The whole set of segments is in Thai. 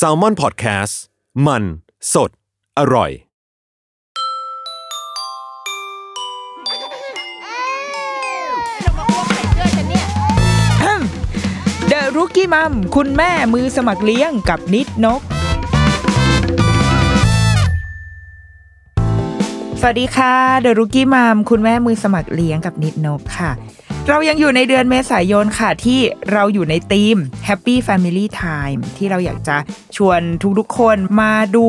S a l m o n PODCAST มัน สด อร่อยเดอะรุกี้มัมคุณแม่มือสมัครเลี้ยงกับนิดนก สวัสดีค่ะเดอะรุกี้มัมคุณแม่มือสมัครเลี้ยงกับนิดนกค่ะ เรายังอยู่ในเดือนเมษายนค่ะที่เราอยู่ในธีม Happy Family Time ที่เราอยากจะชวนทุกๆคนมาดู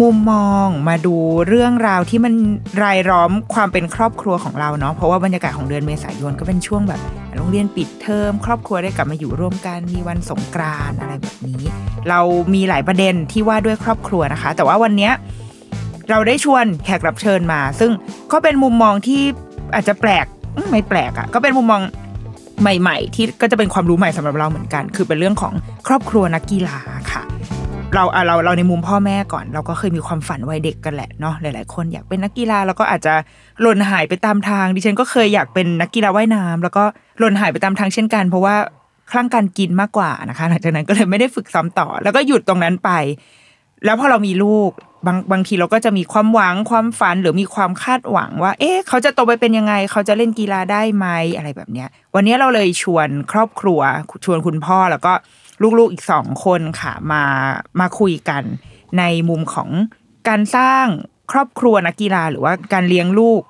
มุมมอง มาดูเรื่องราวที่มันรายล้อมความเป็นครอบครัวของเราเนาะเพราะว่าบรรยากาศของเดือนเมษายนก็เป็นช่วงแบบโรงเรียนปิดเทอมครอบครัวได้กลับมาอยู่ร่วมกันมีวันสงกรานอะไรแบบนี้ เรามีหลายประเด็นที่ว่าด้วยครอบครัวนะคะ แต่ว่าวันนี้เราได้ชวนแขกรับเชิญมา ซึ่งก็เป็นมุมมองที่อาจจะแปลก ไม่แปลกอะ่ะก็เป็นมุมมองใหม่ ๆ ที่ก็จะเป็นความรู้ใหม่สำหรับเราเหมือนกัน คือเป็นเรื่องของครอบครัวนักกีฬาค่ะ เราเราเราในมุมพ่อแม่ก่อน เราก็เคยมีความฝันวัยเด็กกันแหละเนาะหลาย ๆ คนอยากเป็นนักกีฬาแล้วก็อาจจะหล่นหายไปตามทาง ดิฉันก็เคยอยากเป็นนักกีฬาว่ายน้ำแล้วก็หล่นหายไปตามทางเช่นกัน เพราะว่าคลั่งการกินมากกว่านะคะ หลังจากนั้นก็เลยไม่ได้ฝึกซ้อมต่อ แล้วก็หยุดตรงนั้นไป แล้วพอเรามีลูกบางบางทีเราก็จะมีความหวังความฝันหรือมีความคาดหวังว่า เอ๊ะ เขาจะโตไปเป็นยังไง เขาจะเล่นกีฬาได้ไหมอะไรแบบเนี้ย วันนี้เราเลยชวนครอบครัว ชวนคุณพ่อแล้วก็ลูกๆอีกสองคนค่ะมามาคุยกัน ในมุมของการสร้างครอบครัวนักกีฬาหรือว่าการเลี้ยงลูก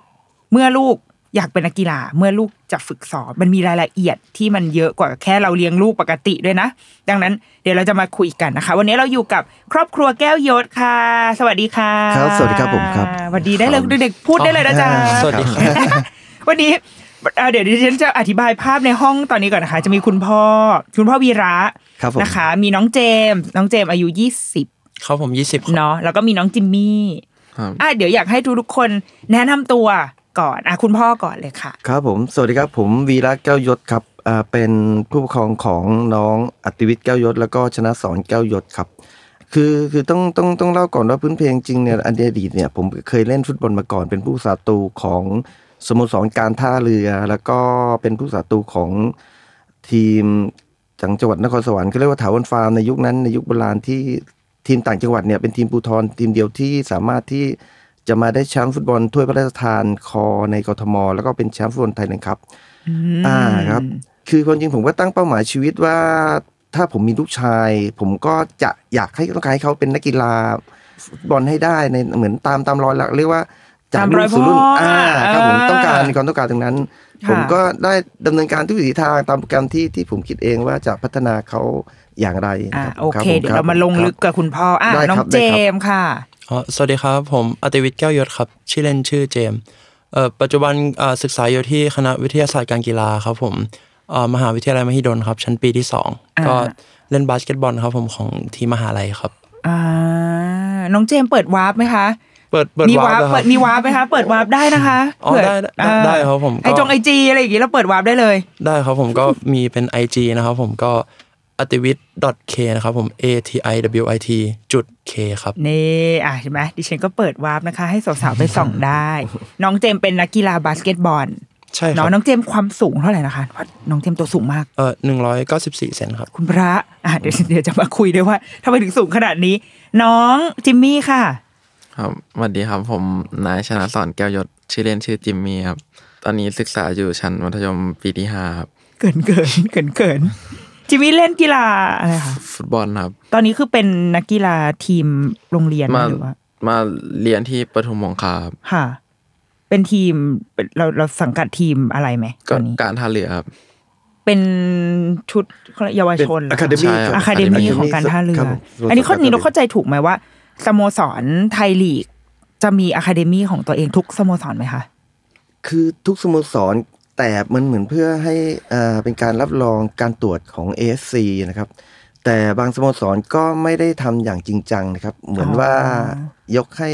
เมื่อลูก อยากเป็นนักกีฬาเมื่อลูกจะฝึกซ้อมมันมีรายละเอียดที่มันเยอะกว่าแค่เราเลี้ยงลูกปกติด้วยนะ ดังนั้นเดี๋ยวเราจะมาคุยกันนะคะ วันนี้เราอยู่กับครอบครัวแก้วยศค่ะ สวัสดีค่ะครับสวัสดีครับผมครับสวัสดีได้เลยเด็กๆพูดได้เลยนะจ๊ะสวัสดีครับวันนี้เอ่อเดี๋ยวดิฉันจะอธิบายภาพในห้องตอนนี้ก่อนนะคะ จะมีคุณพ่อคุณพ่อวีระครับผมนะคะ มีน้องเจมส์น้องเจมส์อายุยี่สิบครับผมยี่สิบเนาะแล้วก็มีน้องจิมมี่ครับอะเดี๋ยวอยากให้ทุกๆคนแนะนำตัว ก่อนอะคุณพ่อก่อนเลยค่ะ ครับผมสวัสดีครับผมวีระแก้วยศครับเป็นผู้ปกครองของน้องอติวิทย์แก้วยศ แล้วก็ชนะสอนแก้วยศครับ คือคือต้องต้องต้องเล่าก่อนว่าพื้นเพลงจริงเนี่ยอันอดีตเนี่ยผมเคยเล่นฟุตบอลมาก่อน เป็นผู้สาตูของสโมสรการท่าเรือ แล้วก็เป็นผู้สาตูของทีมจังจังหวัดนครสวรรค์เขาเรียกว่าถาวรฟาร์มในยุคนั้นในยุคโบราณที่ทีมต่างจังหวัดเนี่ยเป็นทีมปูทรทีมเดียวที่สามารถที่ จะมาได้แชมป์ฟุตบอลถ้วยพระราชทานคอในกทม แล้วก็เป็นแชมป์ฟุตบอลไทยนะครับอ่าครับ คือความจริงผมก็ตั้งเป้าหมายชีวิตว่า ถ้าผมมีลูกชาย ผมก็จะอยากให้ต้องการให้เขาเป็นนักกีฬาฟุตบอลให้ได้ในเหมือนตามตามรอยหลักเรียกว่าจากตามรรุ่อยนสู่รุ่นพ่ออ่อ่าครับผมอ่าต้องการมีความต้องการตรงนั้นค่ะผมก็ได้ดำเนินการทุกวิถีทางตามโปรแกรมที่ที่ผมคิดเอง ว่าจะพัฒนาเขาอย่างไรอะรับโอรับเคผมเดี๋ยวคเราบมาลงครับลึกกับคุณพ่ออะได้ครับน้องเจได้ครับมส์ค่ะ อ๋อสวัสดีครับผมอติวิทย์แก้วยศครับ ชื่อเล่นชื่อเจมส์เอ่อปัจจุบันอ่าศึกษาอยู่ที่คณะวิทยาศาสตร์การกีฬาครับผมเอ่อมหาวิทยาลัยมหิดลครับ ชั้นปีที่สองอ่า ก็เล่นบาสเกตบอลครับผมของทีมมหาลัยครับ อ่าน้องเจมส์เปิดวาร์ปไหมคะ เปิดเปิดมีวาร์ปเปิดมีวาร์ปไหมคะ เปิดวาร์ปได้นะคะอ๋อเผื่ได้ได้อ่าได้ครับผมไอก็จง IG อะไรอย่างงี้เราเปิดวาร์ปได้เลย ได้ครับผมก็มีเป็น IG นะครับผมก็ อติวิทย์ .k นะครับผม a t i w i t จุด k ครับ นี่อะเห็นไหมดิฉันก็เปิดวาร์ปนะคะ ให้สาวๆไปส่องได้ น้องเจมส์เป็นนักกีฬาบาสเกตบอลใช่ครัเนาะบน้องเจมส์ความสูงเท่าไหร่นะคะเพราะน้องเจมส์ตัวสูงมาก เอ่อหนึ่งร้อยเก้าสิบสี่เซนครับ คุณพระอะเดี๋ยวเดี๋ยวจะมาคุยด้วยว่าทำไมถึงสูงขนาดนี้ น้องจิมมี่ค่ะ ครับสวัสดีครับผมนายชนะสอนแก้วยศชื่อเล่นชื่อจิมมี่ครับ ตอนนี้ศึกษาอยู่ชั้นมัธยมปีที่ห้าครับ เกินเกินเกินเกิน จิมมี่เล่นกีฬาอะไรคะฟุตบอลครับ ตอนนี้คือเป็นนักกีฬาทีมโรงเรียนไหมมาหรือว่ามาเรียนที่ปทุมคงคาครับค่ะ เป็นทีมเป็นเราเราสังกัดทีมอะไรไหมตก็อนนี้การท่าเรือครับ เป็นชุดเยาวชนเหรออะคาเดมี่ใช่ครับอะคาเดมี่ Academy ของการท่าเรือครับผมอันนี้ข้อนี้ Academy เราเข้าใจถูกไหมว่าสโมสรไทยลีกจะมี academy ของตัวเองทุกสโมสรไหมคะคือทุกสโมสร แต่มันเหมือนเพื่อให้เอ่อเป็นการรับรองการตรวจของ ASC นะครับ แต่บางสโมสรก็ไม่ได้ทำอย่างจริงจังนะครับ เหมือนว่ายกให้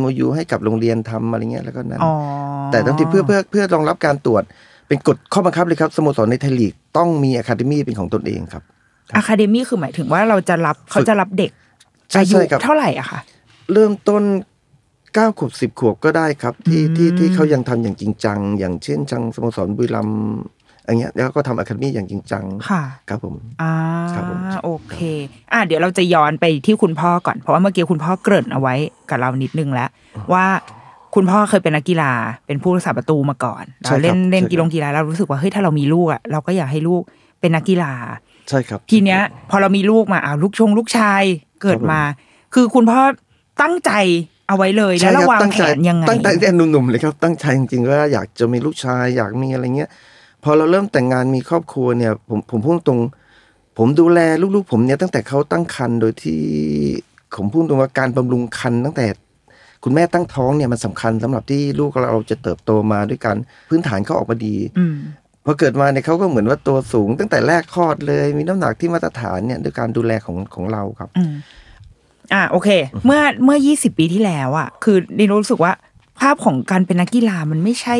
MOU ให้กับโรงเรียนทำอะไรเงี้ยแล้วก็นั้นอ๋อแต่ทั้งที่เพื่อเพื่อเพื่อรองรับการตรวจเป็นกฎข้อบังคับเลยครับสโมสรในไทยลีกต้องมีอะคาเดมี่เป็นของตนเองครับอะคาเดมี่คือหมายถึงว่าเราจะรับเขาจะรับเด็กใช่อายุใช่ครับเท่าไหร่อะคะเริ่มต้น เก้าขวบสิบขวบก็ได้ครับ ที่ที่ที่เขายังทำอย่างจริงจัง อย่างเช่นจังสโมสรบุรีรัมย์อย่างเงี้ยแล้วก็ทำอะคาเดมี่อย่างจริงจังค่ะครับผมอ่าครับผมโอเค อ่าเดี๋ยวเราจะย้อนไปที่คุณพ่อก่อน เพราะว่าเมื่อกี้คุณพ่อเกริ่นเอาไว้กับเรานิดนึงแล้ว ว่าคุณพ่อเคยเป็นนักกีฬาเป็นผู้รักษาประตูมาก่อนใช่เราครับเล่นเล่นใช่ครับกีฬากีฬาเรารู้สึกว่าเฮ้ยถ้าเรามีลูกอะเราก็อยากให้ลูกเป็นนักกีฬา ใช่ครับ ทีเนี้ย พอเรามีลูกมาอ้าวลูกชงลูกชายเกิดมา คือคุณพ่อตั้งใจ เอาไว้เลยแล้วใช่เราครับวางตั้งแผใจนยังไงตั้งแต่แต่หนุ่มๆเลยครับตั้งใจจริงๆว่าอยากจะมีลูกชายอยากมีอะไรเงี้ยพอเราเริ่มแต่งงานมีครอบครัวเนี่ย ผมผมพูดตรง ผมดูแลลูกๆ ผมเนี่ยตั้งแต่เขาตั้งครรภ์โดยที่ผมพูดตรงว่าการบำรุงครรภ์ตั้งแต่คุณแม่ตั้งท้องเนี่ยมันสำคัญสำหรับที่ลูกเราจะเติบโตมาด้วยกันพื้นฐานเขาออกมาดีอืมพอเกิดมาเนี่ยเขาก็เหมือนว่าตัวสูงตั้งแต่แรกคลอดเลย มีน้ำหนักที่มาตรฐานเนี่ยด้วยการดูแลของของเราครับ อืมอ่าโอเค เมื่อเมื่อยี่สิบปีที่แล้วอะ คือดินรู้สึกว่า ภาพของการเป็นนักกีฬามันไม่ใช่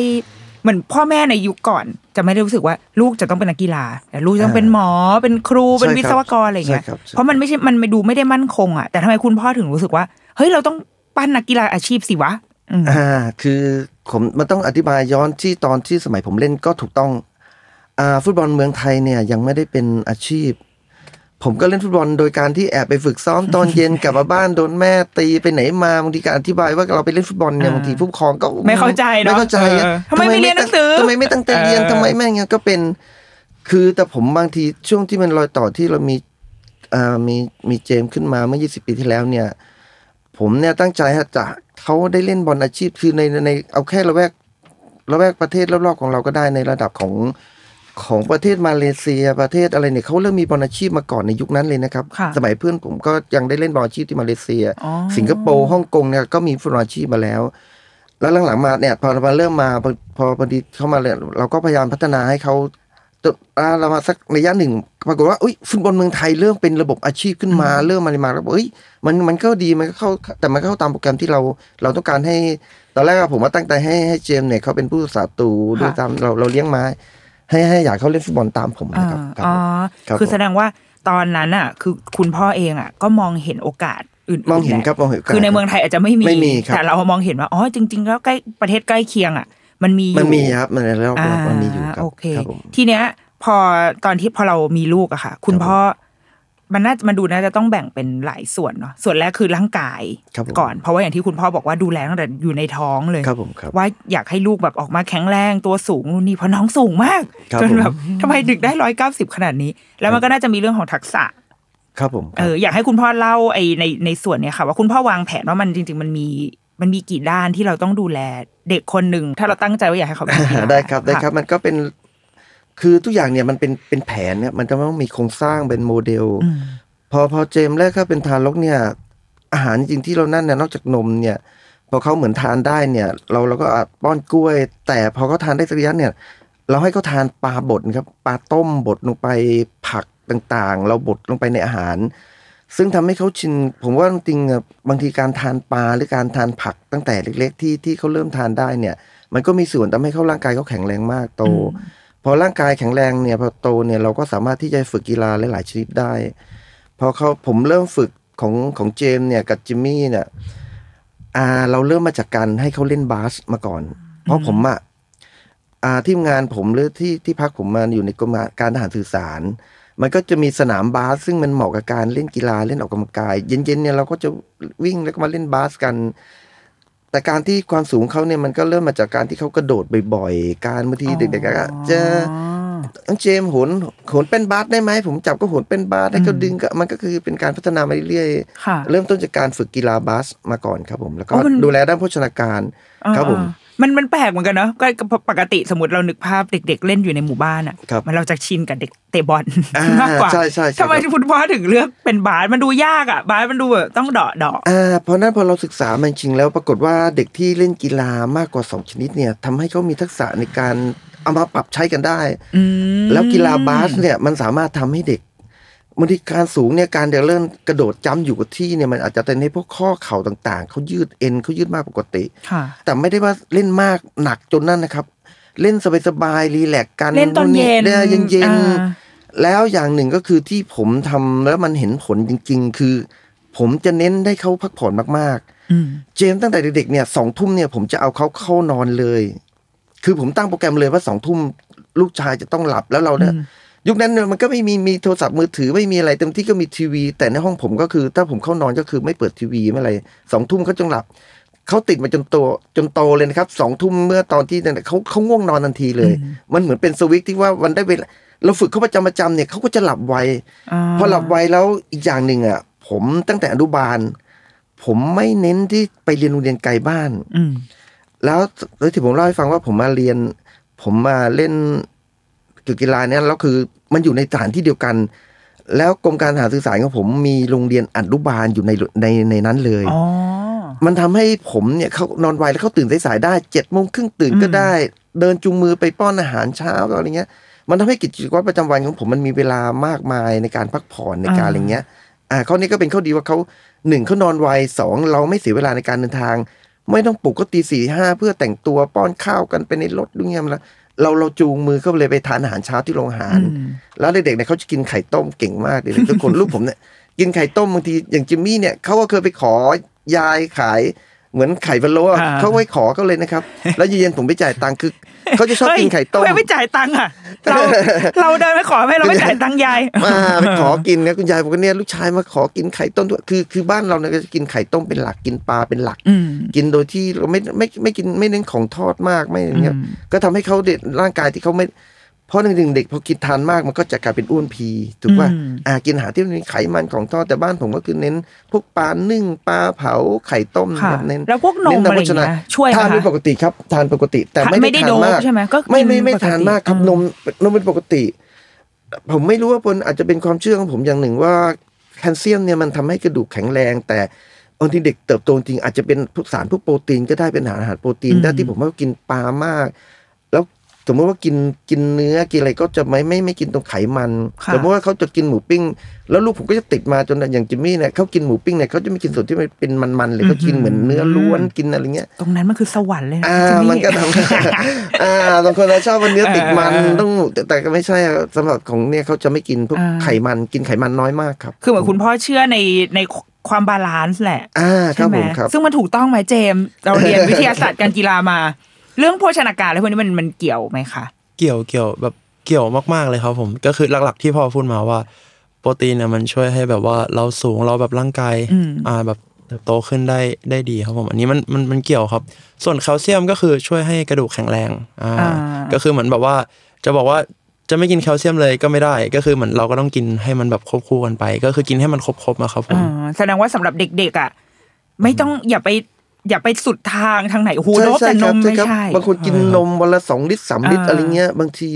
เหมือนพ่อแม่ในยุคก่อน จะไม่ได้รู้สึกว่าลูกจะต้องเป็นนักกีฬาแต่ลูกจะต้องเป็นหมอเป็นครูเป็นใช่ครับวิศวกรอะไรอย่างเงี้ยใช่ครับใช่เพราะมันไม่ใช่มันไม่ดูไม่ได้มั่นคงอะแต่ทำไมคุณพ่อถึงรู้สึกว่าเฮ้ยเราต้องปั้นนักกีฬาอาชีพสิวะอืมอ่า คือผมมันต้องอธิบายย้อนที่ตอนที่สมัยผมเล่นก็ถูกต้องอ่าฟุตบอลเมืองไทยเนี่ยยังไม่ได้เป็นอาชีพ ผมก็เล่นฟุตบอลโดยการที่แอบไปฝึกซ้อมตอนเย็นกลับมาบ้านโดนแม่ตีไปไหนมาบางทีการอธิบายว่าเราไปเล่นฟุตบอลเนี่ยอ่าบางทีผู้ปกครองก็ไม่เข้าใจเนอะไม่เข้าใจเออทำไมไม่เรียนหนังสือทำไมไม่ตั้งใจเรียนเออทำไมแม่งเงี้ยก็เป็น คือแต่ผมบางทีช่วงที่มันรอยต่อที่เรามีอ่ามีมีเจมส์ขึ้นมาเมื่อ 20 ปีที่แล้วเนี่ย ผมเนี่ยตั้งใจฮะจะเขาได้เล่นบอลอาชีพคือในในเอาแค่ละแวกละแวกประเทศรอบๆของเราก็ได้ในระดับของ ของประเทศมาเลเซียประเทศอะไรเนี่ยเขาเริ่มมีบอลอาชีพมาก่อนในยุคนั้นเลยนะครับค่ะสมัยเพื่อนผมก็ยังได้เล่นบอลอาชีพที่มาเลเซียอ๋อสิงคโปร์ฮ่องกงเนี่ยก็มีฟุตบอลอาชีพมาแล้ว แล้วหลังๆมาเนี่ยพอมาเริ่มมาพอพอพอดีเข้ามาเลยเราก็พยายามพัฒนาให้เขาจนอ่าเรามาสักระยะหนึ่งปรากฏว่าอุ้ยฟุตบอลเมืองไทยเริ่มเป็นระบบอาชีพขึ้นมา เริ่มมามาแล้วบอกเอ้ยมันมันก็ดีมันก็เข้าแต่มันก็เข้าตามโปรแกรมที่เราเราต้องการให้ตอนแรกอะผมว่าตั้งใจให้ให้เจมส์เนี่ยเขาเป็นผู้รักษาประตูด้วยตามเราเราเลี้ยงมา ให้ให้อยากเขาเล่นฟุตบอลตามผมอ่านะครับครับอ๋อครับคือผมแสดงว่าตอนนั้นอะ คือคุณพ่อเองอะ ก็มองเห็นโอกาสอื่นๆมองเห็นแหละครับมองเห็นโอกาสคือในเมืองไทยอาจจะไม่มีไม่มีครับแต่เรามองเห็นว่าอ๋อจริง ๆ แล้วใกล้ประเทศใกล้เคียงอะ มันมีอยู่มันมีครับมันแล้วอ่ามันมีอยู่ครับโอเคครับผมทีเนี้ยพอตอนที่พอเรามีลูกอะค่ะ คุณพ่อ มันน่ามันดูน่าจะต้องแบ่งเป็นหลายส่วนเนาะส่วนแรกคือร่างกายครับผมก่อน เพราะว่าอย่างที่คุณพ่อบอกว่าดูแลตั้งแต่อยู่ในท้องเลยครับผมครับว่าอยากให้ลูกแบบออกมาแข็งแรงตัวสูงนู่นนี่เพราะน้องสูงมากครับจนผมแบบทำไมดึกได้ร้อยเก้าสิบขนาดนี้ แล้วมันก็น่าจะมีเรื่องของทักษะ ครับผมคเอรับออยากให้คุณพ่อเล่าไอ้ในในส่วนเนี้ยค่ะ ว่าคุณพ่อวางแผนว่ามันจริง ๆ มันมีมันมีกี่ด้านที่เราต้องดูแลเด็กคนหนึ่งถ้าเราตั้งใจว่าอยากให้เขาเป็นนักกีฬาได้ครับได้ครับะมันก็เป็น คือทุกอย่างเนี่ยมันเป็นเป็นแผนเนี่ยมันจะต้องมีโครงสร้างเป็นโมเดลอืมพอพอเจมส์แรกเขาเป็นทารกเนี่ย อาหารจริงๆที่เรานั่นเนี่ยนอกจากนมเนี่ย พอเขาเหมือนทานได้เนี่ย เราเราก็อาจป้อนกล้วย แต่พอเขาทานได้สักระยะเนี่ย เราให้เขาทานปลาบดนะครับปลาต้มบดลงไปผักต่างๆ เราบดลงไปในอาหาร ซึ่งทำให้เขาชิน ผมว่าจริงๆอะบางทีการทานปลาหรือการทานผักตั้งแต่เล็ก ๆ ที่ที่เขาเริ่มทานได้เนี่ย มันก็มีส่วนทำให้เขาร่างกายเขาแข็งแรงมากโต พอร่างกายแข็งแรงเนี่ยพอโตเนี่ยเราก็สามารถที่จะฝึกกีฬาหลายๆชนิดได้ พอเขาผมเริ่มฝึกของของเจมเนี่ยกับจิมมี่เนี่ยอ่าเราเริ่มมาจากการให้เขาเล่นบาสมาก่อน เพราะผมอะอ่าที่งานผมหรือที่ที่พักผมมาอยู่ในกรมการทหารสื่อสาร มันก็จะมีสนามบาสซึ่งมันเหมาะกับการเล่นกีฬาเล่นออกกำลังกาย เย็นๆเนี่ยเราก็จะวิ่งแล้วก็มาเล่นบาสกัน แต่การที่ความสูงเขาเนี่ยมันก็เริ่มมาจากการที่เขากระโดดบ่อยๆ การบางทีเด็กๆก็จะน้องเจมส์โหนโหนเป็นบาสได้ไหมผมจับก็โหนเป็นบาสให้เขาดึงก็มันก็คือเป็นการพัฒนามาเรื่อยค่ะๆเริ่มต้นจากการฝึกกีฬาบาสมาก่อนครับผม แล้วก็อ๋อมันดูแลด้านโภชนาการครับผมอ่าๆ มันมันแปลกเหมือนกันเนาะก็ปกติสมมติเรานึกภาพเด็ก ๆ เล่นอยู่ในหมู่บ้านอะครับมันเราจะชินกับเด็กเตะบอลอ่ามากกว่าใช่ใช่ใช่ทำไมครับคุณพ่อถึงเลือกเป็นบาสมันดูยากอะบาสมันดูแบบต้องเดาะเดาะอ่าเพราะนั้นพอเราศึกษามันจริงแล้วปรากฏว่าเด็กที่เล่นกีฬามากกว่าสองชนิดเนี่ยทำให้เขามีทักษะในการเอามาปรับใช้กันได้อืมแล้วกีฬาบาสเนี่ยมันสามารถทำให้เด็ก บางทีการสูงเนี่ยการเดินเลื่อนกระโดดจ้ำอยู่กับที่เนี่ยมันอาจจะเป็นให้พวกข้อเข่าต่างๆเขายืดเอ็นเขายืดมากปกติค่ะแต่ไม่ได้ว่าเล่นมากหนักจนนั่นนะครับ เล่นสบายๆรีแลกซ์กันเล่นตอนเย็นเย็นเย็นๆอ่าแล้วอย่างหนึ่งก็คือที่ผมทำแล้วมันเห็นผลจริง ๆ คือ ผมจะเน้นให้เขาพักผ่อนมากอืมๆเจมส์ตั้งแต่เด็กๆเนี่ยสองทุ่มเนี่ยผมจะเอาเขาเข้านอนเลย คือผมตั้งโปรแกรมเลยว่าสองทุ่มลูกชายจะต้องหลับแล้วเราเนี่ยอืม ยุคนั้นเนี่ยมันก็ไม่มีมีโทรศัพท์มือถือไม่มีอะไรเต็มที่ก็มีทีวี แต่ในห้องผมก็คือ ถ้าผมเข้านอนก็คือไม่เปิดทีวีไม่อะไรสองทุ่มเขาจงหลับเขาติดมาจนโตจนโตเลยนะครับสองทุ่มเมื่อตอนที่เนี่ยเขาเขาง่วงนอนทันทีเลย มันเหมือนเป็นสวิตช์ที่ว่าวันได้เวลาเราฝึกเขาประจำประจำเนี่ยเขาก็จะหลับไวาพอหลับไวแล้วอีกอย่างหนึ่งอะผมตั้งแต่อนุบาล ผมไม่เน้นที่ไปเรียนโรงเรียนไกลบ้านอืมแล้วแล้วที่ผมเล่าให้ฟังว่าผมมาเรียน ผมมาเล่น กีฬาเนี่ยแล้วคือมันอยู่ในสถานที่เดียวกัน แล้วกรมการทหารสื่อสารของผมมีโรงเรียนอนุบาลอยู่ในในในนั้นเลยอ๋อมันทำให้ผมเนี่ยเขานอนไวแล้วเขาตื่นสายๆได้เจ็ดโมงครึ่งตื่นก็อืมได้ เดินจูงมือไปป้อนอาหารเช้าอะไรเงี้ย มันทำให้กิจวัตรประจำวันของผมมันมีเวลามากมายในการพักผ่อนในการอะไรเงี้ย อ่าข้อนี้ก็เป็นข้อดีว่าเขาหนึ่งเขานอนไวสองเราไม่เสียเวลาในการเดินทาง ไม่ต้องปลุกก็ตีสี่ห้าเพื่อแต่งตัวป้อนข้าวกันไปในรถด้วยเงี้ยมันละ เราเราจูงมือเขาเลยไปทานอาหารเช้าที่โรงอาหารอืมแล้วเด็กๆเนี่ยเขาจะกินไข่ต้มเก่งมากเลยทุกคนลูกผมเนี่ยกินไข่ต้มบางทีอย่างจิมมี่เนี่ยเขาก็เคยไปขอยายขาย เหมือนไข่พะโล้อะอ่าเขาไว้ขอเขาเลยนะครับ แล้วเย็นๆผมไปจ่ายตังค์คือเขาจะชอบกินไข่ต้มเฮ้ยไม่จ่ายตังค์อะเราเราเดินไปขอให้เราไม่จ่ายตังค์ยายมาไปขอกินเนี่ยคุณยายบอกว่าเนี่ยลูกชายมาขอกินไข่ต้มด้วยคือคือบ้านเราเนี่ยก็จะกินไข่ต้มเป็นหลักกินปลาเป็นหลักอืมกินโดยที่เราไม่ไม่ไม่กินไม่เน้นของทอดมากไม่อย่างเงี้ยอืมก็ทำให้เขาเด็กร่างกายที่เขาไม่ เพราะหนึ่งๆเด็กพอกินทานมากมันก็จะกลายเป็นอ้วนพีถูกป่ะอืมอ่ากินอาหารที่มีไขมันของทอดแต่บ้านผมก็คือเน้น พวกปลานึ่งปลาเผาไข่ต้มค่ะแบบเน้นแล้วพวกนมเน้อะไรอย่างเงี้ยช่วยไหมทานเป็นคะปกติครับทานปกติ แต่ไม่ไม่ได้ได้ทานโดปมากใช่ไหมก็กินไม่ไม่ไม่ปกติทานมากครับอืมนมนมเป็นปกติ ผมไม่รู้ว่าปนอาจจะเป็นความเชื่อของผมอย่างหนึ่งว่าแคลเซียมเนี่ยมันทำให้กระดูกแข็งแรง แต่บางทีเด็กเติบโตจริงอาจจะเป็นพวกสารพวกโปรตีนก็ได้เป็นอาหารอาหารโปรตีนได้ที่ผมว่ากินปลามากแล้ว สมมติว่ากินกินเนื้อกินอะไรก็จะไม่ไม่ไม่กินตรงไขมันค่ะสมมติว่าเขาจะกินหมูปิ้ง แล้วลูกผมก็จะติดมาจนอย่างจิมมี่เนี่ยเขากินหมูปิ้งเนี่ยเขาจะไม่กินส่วนที่มันเป็นมันๆเลยเขากินเหมือนเนื้อล้วนกินอะไรเงี้ยตรงนั้นมันคือสวรรค์เลยนะอ่าจิมันก็ทำอ่าบางคนเราชอบวันเนื้อติดมันเออต้องแต่แต่ก็ไม่ใช่อะสำหรับของเนี่ยเขาจะไม่กินพวกอ่าไขมันกินไขมันน้อยมากครับ คือเหมือนคุณพ่อเชื่อในในความ balance แหละอ่าคใช่รับไหมผมครับซึ่งมันถูกต้องไหมเจมส์เราเรียนวิทยาศาสตร์การกีฬามา เรื่องโภชนาการอะไรพวกนี้มันมันเกี่ยวไหมคะเกี่ยวเกี่ยวแบบเกี่ยวมากๆเลยครับผมก็คือหลัก ๆ ที่พ่อพูดมาว่า โปรตีนเนี่ยมันช่วยให้แบบว่าเราสูงเราแบบร่างกายอืมอ่าแบบเติบโตขึ้นได้ได้ดีครับผมอันนี้มันมันมันเกี่ยวครับ ส่วนแคลเซียมก็คือช่วยให้กระดูกแข็งแรงอ่าอ่าก็คือเหมือนแบบว่าจะบอกว่าจะไม่กินแคลเซียมเลยก็ไม่ได้ ก็คือเหมือนเราก็ต้องกินให้มันแบบควบคู่กันไป ก็คือกินให้มันครบๆนะครับผมอ่าแสดงว่าสำหรับเด็กๆอะไม่ต้องอย่าไป อย่าไปสุดทางทางไหนโอ้โหโดบแต่นมไม่ครับใช่บางคนกินนมวันละสองลิตรสามลิตรอ่าอะไรเงี้ย บางที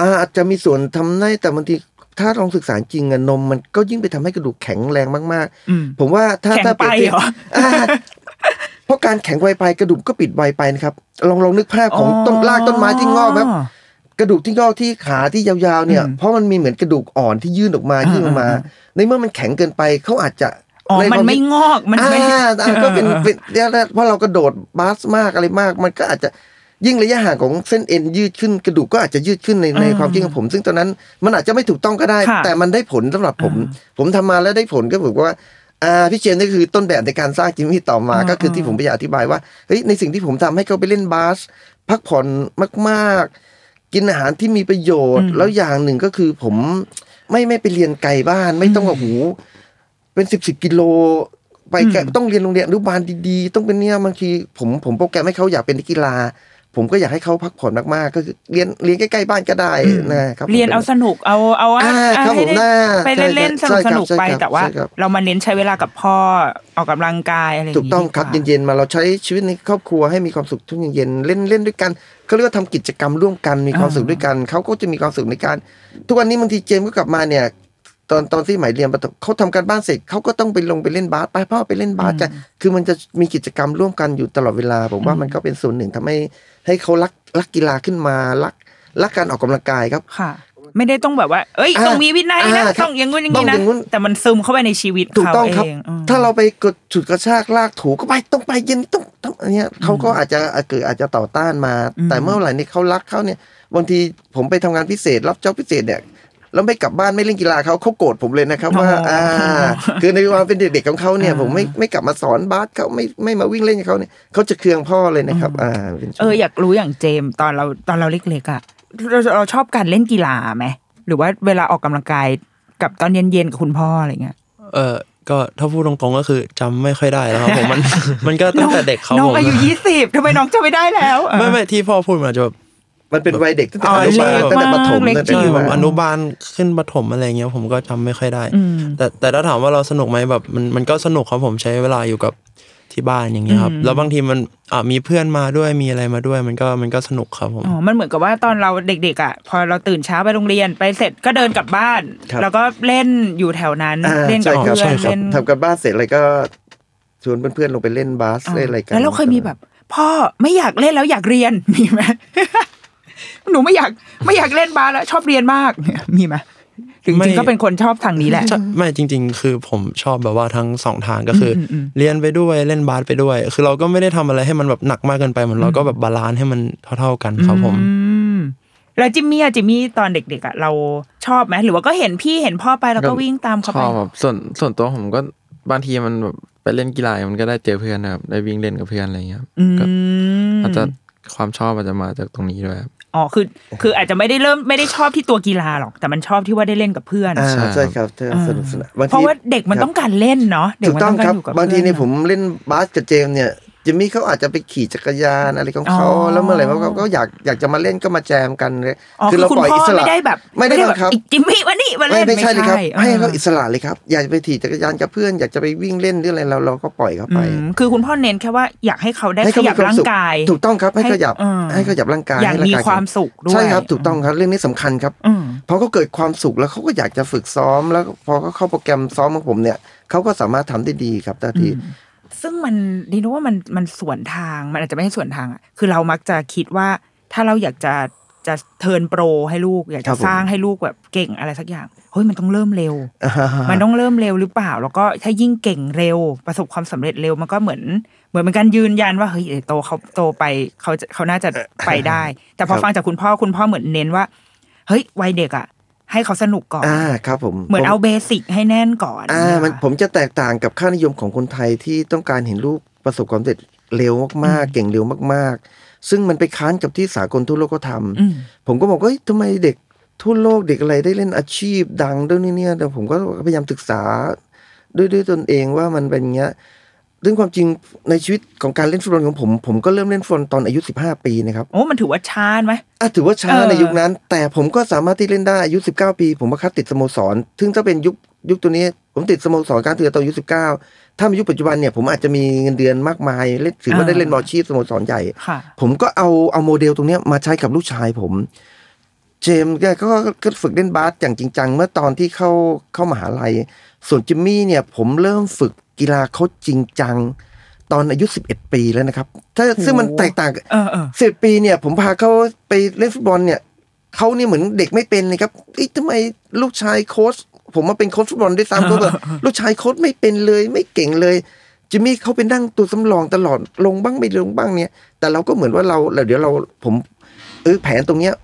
อาอาจจะมีส่วนทำได้แต่บางทีถ้าลองศึกษาจริงอะนมมันก็ยิ่งไปทำให้กระดูกแข็งแรงมากอืมๆผมว่าถ้าแข็งถ้าเปรียบไปเทียบเหรออ่าเพราะการแข็งไวไปกระดูกก็ปิดไวไปนะครับ ลองลองนึกภาพของต้นรากต้นไม้ที่งอกครับกระดูกที่งอกที่ขาที่ยาวๆเนี่ยอืมเพราะมันมีเหมือนกระดูกอ่อนที่ยื่นออกมาอ่ายื่นออกมาอ่าในเมื่อมันแข็งเกินไปเขาอาจจะ อ๋อใความันไม่คิดงอก มันไม่อ่าอ่าก็เป็นเป็นเรียกได้เพราะเรากระโดดบาสมากอะไรมาก มันก็อาจจะยิ่งระยะห่างของเส้นเอ็นยืดขึ้นกระดูกก็อาจจะยืดขึ้นในในอืมความคิดของผม ซึ่งตอนนั้นมันอาจจะไม่ถูกต้องก็ได้ค่ะแต่มันได้ผลสำหรับผม ผมทำมาแล้วได้ผลก็บอกว่าอ่าพี่เจนนี่คือต้นแบบในการสร้างจิมมี่ต่อมาอืมก็คือที่ผมพยายามอธิบายว่าเฮ้ยในสิ่งที่ผมทำให้เขาไปเล่นบาสพักผ่อนมากๆ กินอาหารที่มีประโยชน์ แล้วอย่างหนึ่งก็คือผมไม่ไม่ไปเรียนไกลบ้านไม่ต้องว่าหู เป็นสิบสิบกิโล ไปไกลต้องเรียนโรงเรียนอนุบาลดีๆ ต้องเป็นเนี่ยบางทีผมผมโปรแกรมให้เขาอยากเป็นนักกีฬา ผมก็อยากให้เขาพักผ่อนมากๆก็คือเรียนเรียนใกล้ๆบ้านก็ได้นะครับเรียนเอาสนุกเอาเอาอ่าครับให้ผมได้น่าไปเล่นๆสใช่นุกครับสนุกไปใช่ครับแต่ว่าใช่ครับเรามาเน้นใช้เวลากับพ่อออกกำลังกายอะไรอย่างถูกต้องครับดีว่าเย็นๆมาเราใช้ชีวิตในครอบครัวให้มีความสุขทุกเย็นๆเล่นเล่นด้วยกันเขาเรียกว่าทำกิจกรรมร่วมกันมีความสุขด้วยกันเขาก็จะมีความสุขในการ ทุกวันนี้บางทีเจมส์ก็กลับมาเนี่ย ตอนตอนที่หมายเรียนประถมเขาทำการบ้านเสร็จเขาก็ต้องไปลงไปเล่นบาสไปพ่อไปเล่นบาสจะคือมันจะมีกิจกรรมร่วมกันอยู่ตลอดเวลา ผมว่ามันก็เป็นส่วนหนึ่งทำให้ให้เขารักรักกีฬาขึ้นมารักรักการออกกำลังกายครับค่ะ ไม่ได้ต้องแบบว่า เอ้ยอ่าต้องมีวินัยนะอ่าครับต้องอย่างงู้นอย่างต้อนี้งอย่างนู้นะนแต่มันซึมเข้าไปในชีวิตถูกเขาต้องครับเองอืมถ้าเราไปกดฉุดกระชากลากถูก็ไปต้องไปเย็นต้องต้องอันเนี้ยเขาก็อาจจะเกิดอาจจะต่อต้านมา แต่เมื่อไหร่นี่เขารักเขาเนี่ยบางทีผมไปทำงานพิเศษ รับจ็อบพิเศษเนี่ย แล้วไม่กลับบ้านไม่เล่นกีฬาเขาเขาโกรธผมเลยนะครับว่าอ๋ออ่อ่า คือในความเป็นเด็กๆของเขาเนี่ยอ่าผมไม่ไม่กลับมาสอนบาสเขาไม่ไม่มาวิ่งเล่นกับเขาเนี่ยเขาจะเคืองพ่อเลยนะครับ อ่าเป็นช่วงเอออยากรู้อย่างเจมส์ตอนเราตอนเราเล็กๆอะเราเราชอบการเล่นกีฬาไหมหรือว่าเวลาออกกำลังกายกับตอนเย็นๆกับคุณพ่ออะไรเงี้ยเออก็ถ้าพูดตรงๆก็คือจำไม่ค่อยได้แล้วครับผมมันมันก็ตั้งแต่เด็กครับน้องผมอายุยี่สิบทำไมน้องจะไม่ได้แล้วอะไม่ไม่ที่พ่อพูดมาจะแบบ มันเป็นวัยเด็กตั้งแต่อ๋ออนุบาลเล็กตั้งแต่ประถมมากตั้งแต่เล็กจิ๋ใช่วแบบอนุบาลขึ้นประถมอะไรเงี้ยผมก็จำไม่ค่อยได้อืมแต่แต่ถ้าถามว่าเราสนุกไหมแบบมันมันก็สนุกครับผมใช้เวลาอยู่กับที่บ้านอย่างเงี้ยครับอืมแล้วบางทีมันอ่ามีเพื่อนมาด้วยมีอะไรมาด้วย มันก็มันก็สนุกครับผมอ๋อมันเหมือนกับว่าตอนเราเด็ก ๆอะพอเราตื่นเช้าไปโรงเรียนไปเสร็จก็เดินกลับบ้านครับแล้วก็เล่นอยู่แถวนั้นอ่าเล่นกับใช่ครับเพื่อนใช่ครับเล่นทำกันบ้านเสร็จอะไรก็ชวนเพื่อนๆลงไปเล่นบาสเล่นอะไรกันแล้วเราเคยมีแบบพ่อไม่อยากเล่นแล้วอยากเรียนมีไหม หนูไม่อยากไม่อยากเล่นบาสแล้วชอบเรียนมากเนี่ยมีไหมจไม่ริงๆก็เป็นคนชอบทางนี้แหละใช่ไม่จริง ๆ คือผมชอบแบบว่าทั้งสองทางก็คืออมอืมเรียนไปด้วยเล่นบาสไปด้วย คือเราก็ไม่ได้ทำอะไรให้มันแบบหนักมากเกินไปเหมือนเราก็แบบ balance ให้มันเท่า ๆกันครับผมอืมแล้วจิมมี่อะจิมมี่ตอนเด็กๆอะเราชอบไหมหรือว่าก็เห็นพี่เห็นพ่อไปแล้วก็วิ่งตามเขาชไปอบแบบส่วนส่วนตัวผมก็บางทีมันแบบไปเล่นกีฬามันก็ได้เจอเพื่อนนะครับได้วิ่งเล่นกับเพื่อนอะไรเงี้ยครับอืก็มอาจจะความชอบอาจจะมาจากตรงนี้ด้วยครับ อ๋อคือคืออาจจะไม่ได้เริ่มไม่ได้ชอบที่ตัวกีฬาหรอก แต่มันชอบที่ว่าได้เล่นกับเพื่อนอ่าใช่ใช่ครับใช่สนุกสนานบางทีเพราะว่าเด็กมันครับต้องการเล่นเนาะเด็กถูกมันต้อต้องงการครับอยู่กับบางทีเนี่ยพื่ผมเล่นบาสกับเจมส์เนี่ย จิมมี่เขาอาจจะไปขี่จักรยานอะไรของเขาอ๋อ แล้วเมื่อไหร่เขาก็อยากอยากจะมาเล่นก็มาแจมกันเลยอ๋อคือคุณพ่อไม่ได้แบบไม่ได้แบบังคับ อีกจิมมี่วันนี้มาไม่เล่นไม่ใช่เลยครับออให้เขาอิสระเลยครับ อยากจะไปขี่จักรยานกับเพื่อน อยากจะไปวิ่งเล่นหรืออะไรเราเราก็ปล่อยเขาไป อืมคือคุณพ่อเน้นแค่ว่าอยากให้เขาได้ให้ขเขายัมีบควาร่ามงสุขกาย ถูกต้องครับให้ขยับเออให้ขยับร่างกายอย่างให้ร่มีกยความสุขด้วย ใช่ครับถูกต้องครับเรื่องนี้สำคัญครับอืม พอเขาเกิดความสุขแล้วเขาก็อยากจะฝึกซ้อมแล้วพอเขาเข้าโปรแกรมซ้อมของผมเนี่ยเขาก็สามารถทำได้ดีครับตาที ซึ่งมันดีนะว่ามันมันสวนทางมันอาจจะไม่ใช่สวนทางอะคือเรามักจะคิดว่าถ้าเราอยากจะจะเทิร์นโปรให้ลูก อยากครัจะบผมสร้างให้ลูกแบบเก่งอะไรสักอย่างเฮ้ยมันต้องเริ่มเร็ว มันต้องเริ่มเร็วหรือเปล่า แล้วก็ถ้ายิ่งเก่งเร็ว ประสบความสำเร็จเร็วมันก็เหมือน เหมือนเป็นการยืนยันว่าเฮ้ยเดี๋ยวโตเขาโตไปเขาจะเขาน่าจะไปได้ แต่พอครับฟังจากคุณพ่อคุณพ่อเหมือนเน้นว่า เฮ้ยวัยเด็กอะ ให้เขาสนุกก่อนอ่าครับผมเหมือนผเอาเบสิกให้แน่นก่อนอ่ามันเยผมจะแตกต่างกับค่านิยมของคนไทยที่ต้องการเห็นลูกประสบความสำเร็จเร็วมากๆ เก่งเร็วมากๆ ซึ่งมันไปค้านกับที่สากลทั่วโลกเขาทอืมำผมก็บอกว่าเฮ้ยทำไมเด็กทั่วโลกเด็กอะไรได้เล่นอาชีพดังด้วยนี่เนี่ยแต่ผมก็พยายามศึกษาด้วยด้วยตนเองว่ามันเป็นอย่างเงี้ย เรื่องความจริงในชีวิตของการเล่นฟุตบอลของผม ผมก็เริ่มเล่นฟุตบอลตอนอายุ 15 ปีนะครับโอ้มันถือว่าช้าไหมอะถือว่าช้าเออในยุคนั้น แต่ผมก็สามารถที่เล่นได้อายุ 19 ปี ผมมาคัดติดสโมสรซึ่งถ้าเป็นยุคยุคตัวนี้ผมติดสโมสรการเตือนตอนอายุ 19 ถ้าเป็นยุคปัจจุบันเนี่ยผมอาจจะมีเงินเดือนมากมายเล่นถือว่าได้เล่นบอลชีพสโมสรใหญ่ค่ะผมก็เอาเอาโมเดลตรงเนี้ยมาใช้กับลูกชายผมเจมส์แกก็ก็ฝึกเล่นบาสอย่างจริงจังเมื่อตอนที่เข้าเข้ามหาลัย ส่วนจิมมี่เนี่ยผมเริ่มฝึกกีฬาเขาจริงจัง ตอนอายุ 11 ปีแล้วนะครับ ถ้าซึ่งมันแตกต่างเออเออสิบปีเนี่ย ผมพาเขาไปเล่นฟุตบอลเนี่ยเขาเนี่ยเหมือนเด็กไม่เป็นเลยครับเอ้ยทำไมลูกชายโค้ชผมมาเป็นโค้ชฟุตบอลด้วยซ้ำเขาแบบลูกชายโค้ชไม่เป็นเลย ไม่เก่งเลยจิมมี่เขาเป็นนั่งตัวสำรองตลอดลงบ้างไม่ลงบ้างเนี่ย แต่เราก็เหมือนว่าเราเราเดี๋ยวเราผมเออแผนตรงเนี้ย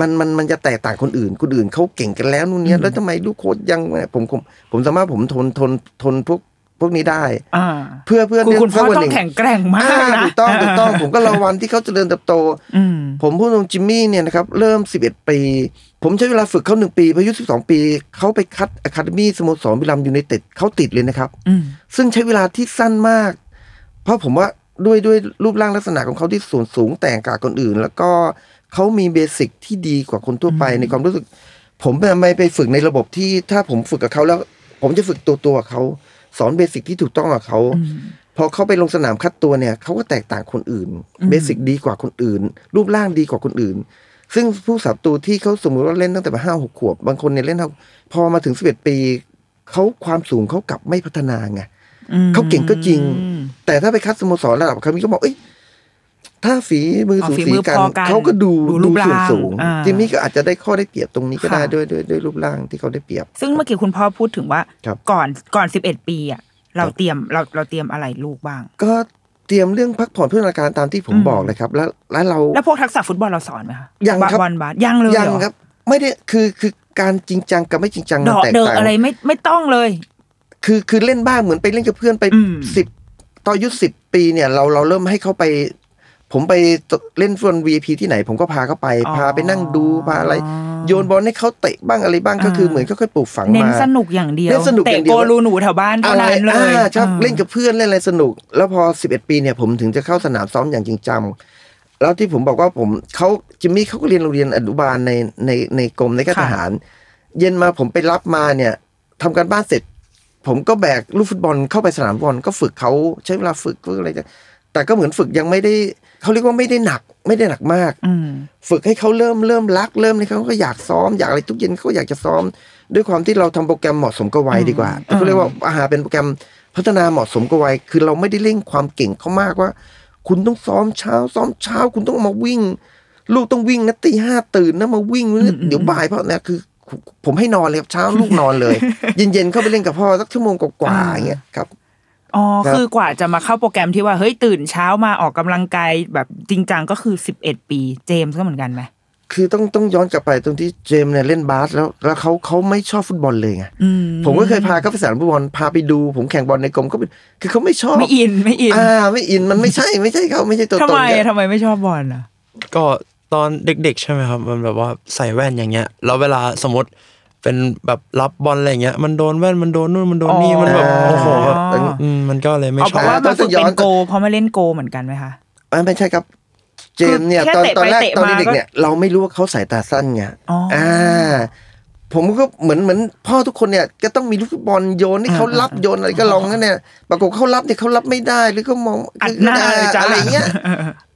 มันมันมันจะแตกต่างคนอื่น คนอื่นเขาเก่งกันแล้วนู่นเนี่ยแล้วทำไมลูกโค้ชยังผมผมผมสามารถผมทนทนทนพวกพวกนี้ได้อ่าเพื่อเพื่อคือคุณพ่อสักวันต้อหงนึ่แข็งแกร่งมากอ่นะถูกต้องถูกต้องผมก็รอวันที่เขาเจะเดินเติบโตอืมผมพูดตรงจิมมี่เนี่ยนะครับเริ่ม 11 ปี ผมใช้เวลาฝึกเขาหนึ่งปีพออายุ 12 ปี เขาไปคัด academy สโมสรบุรีรัมย์ยูไนเต็ดเขาติดเลยนะครับอืมซึ่งใช้เวลาที่สั้นมาก เพราะผมว่าด้วยด้วยรูปร่างลักษณะของเขาที่ส่วนสูงแตกต่างคนอื่น แล้วก็ เขามี basic ที่ดีกว่าคนทั่วไปในความรู้สึก ผมไม่ไปฝึกในระบบที่ถ้าผมฝึกกับเขาแล้ว ผมจะฝึกตัวตัวๆเขาสอน basic ที่ถูกต้องกับเขาพอเขาไปลงสนามคัดตัวเนี่ยเขาก็แตกต่างคนอื่น basic ดีกว่าคนอื่น รูปร่างดีกว่าคนอื่น ซึ่งผู้สับตูที่เขาสมมติว่าเล่นตั้งแต่ห้าหกขวบบางคนเนี่ยเล่นห้าพอมาถึงสิบเอ็ดปีเขาความสูงเขากลับไม่พัฒนาไงเขาเก่งก็จริง แต่ถ้าไปคัดสโมสรระดับเขามีก็บอกเอ้ย ถ้าฝีมืออ๋อสูฝีสีมือกันพอกันเขาก็ดูดูรูดูปร่างส่วนสูงอ่าจิมมี่ก็อาจจะได้ข้อได้เปรียบตรงนี้ก็ได้ค่ะด้วยด้วยด้วยรูปร่างที่เขาได้เปรียบ ซึ่งเมื่อกี้คุณพ่อพูดถึงว่าครับก่อนก่อนสิบเอ็ดปีอะเราครับเตรียมเราเราเตรียมอะไรลูกบ้าง ก็เตรียมเรื่องพักผ่อนเพื่ออาการตามที่ผมอืมบอกเลยครับ แล้วแล้วเราแล้วพวกทักษะฟุตบอลเราสอนไหมคะยังครับบอลบาสยังเลยยังเหอครับ ไม่ได้คือคือการจริงจังกับไม่จริงจังดมันอกแตกเดิกต่างอะไรไม่ไม่ต้องเลย คือคือเล่นบ้างเหมือนไปเล่นกับเพื่อนไปอืมสิบตอนอายุสิบปีเนี่ยเราเราเริ่มให้เขาไป ผมไปเล่นฟุตบอล VIP ที่ไหน ผมก็พาเขาไปอ๋อพาไปนั่งดูพาอะไร โยนบอลให้เขาเตะบ้างอะไรบ้างก็คือเหมือนค่อยๆปลูกฝังเน้นมาสนุกอย่างเดียวเน้นสนุกอย่างเดียวเตะโกลูหนูแถวบ้านเท่าอะไรนั้นเลยอ่าชอบอ่าเล่นกับเพื่อนเล่นอะไรสนุก แล้วพอ 11 ปีเนี่ยผมถึงจะเข้าสนามซ้อมอย่างจริงจังแล้วที่ผมบอกว่าผมเขาจิมมี่เขาก็เรียนโรงเรียนอนุบาลในในในกรมในข้าทหาร เย็นมาผมไปรับมาเนี่ยทำการบ้านเสร็จ ผมก็แบกลูกฟุตบอลเข้าไปสนามบอลก็ฝึกเขาใช้เวลาฝึกฝึกอะไรแต่แต่ก็เหมือนฝึกยังไม่ได้ เขาเรียกว่าไม่ได้หนัก ไม่ได้หนักมากอืมฝึกให้เขาเริ่มเริ่มรักเริ่มในเขาก็อยากซ้อมอยากอะไรทุกเย็นเขาก็อยากจะซ้อม ด้วยความที่เราทำโปรแกรมเหมาะสมกับวัยดีกว่าเขาเรียกว่าอาหารเป็นโปรแกรมพัฒนาเหมาะสมกับวัยคือเราไม่ได้เร่งความเก่งเขามากว่า คุณต้องซ้อมเช้า ซ้อมเช้า คุณต้องมาวิ่ง ลูกต้องวิ่งนะตีห้าตื่นนะมาวิ่งเดี๋ยวบ่ายเพราะเนี่ยคือ ผมให้นอนเลยครับเช้าลูกนอนเลย เย็นๆเข้าไปเล่นกับพ่อสักชั่วโมงกว่าๆอย่างเงี้ยครับ อ๋อครับคือกว่าจะมาเข้าโปรแกรมที่ว่าเฮ้ยตื่นเช้ามาออกกำลังกายแบบจริงจังก็คือสิบเอ็ดปี เจมส์ก็เหมือนกันไหมคือต้องต้องย้อนกลับไปตรงที่เจมส์เนี่ยเล่นบาสแล้วแล้วเขาเขาไม่ชอบฟุตบอลเลยไงอืมผมก็เคยพาเขาไปสนามฟุตบอลพาไปดู ผมแข่งบอลในกรมก็เป็นคือเขาไม่ชอบไม่อินไม่อินอ่าไม่อินมันไม่ใช่ไม่ใช่เขาไม่ใช่ตัวทำตนไมเนี่ยอะทำไมไม่ชอบบอลอะก็ตอนเด็ก ๆ ใช่ไหมครับ มันแบบว่าใส่แว่นอย่างเงี้ยแล้วเวลาสมมติ เป็นแบบรับบอลอะไรอย่างเงี้ยมันโดนแว่นมันโดนนู่นมันโดนนี่มันแบบอ๋อโอ้โหแบบอ๋ออืมมันก็เลยไม่เอาชเพอบราะว่าต้มาองฝึกย้อเป็นนโกเพราะมาเล่นโกเหมือนกันไหมคะอ่าไม่ใช่ครับเจมส์เนี่ยคือตอนแค่เตะตอนแรกไปเตะตอนมาเด็กๆเนี่ยเราไม่รู้ว่าเขาสายตาสั้นไงอ๋ออ่ ผมก็เหมือนเหมือนพ่อทุกคนเนี่ยก็ต้องมีลูกฟุตบอลโยนให้เขารับโยนอะไรก็ลองนั่นเนี่ยปรากฏเขารับเนี่ยเขารับไม่ได้หรือเขามองอัดหน้าเลยจ้าอะไรเงี้ย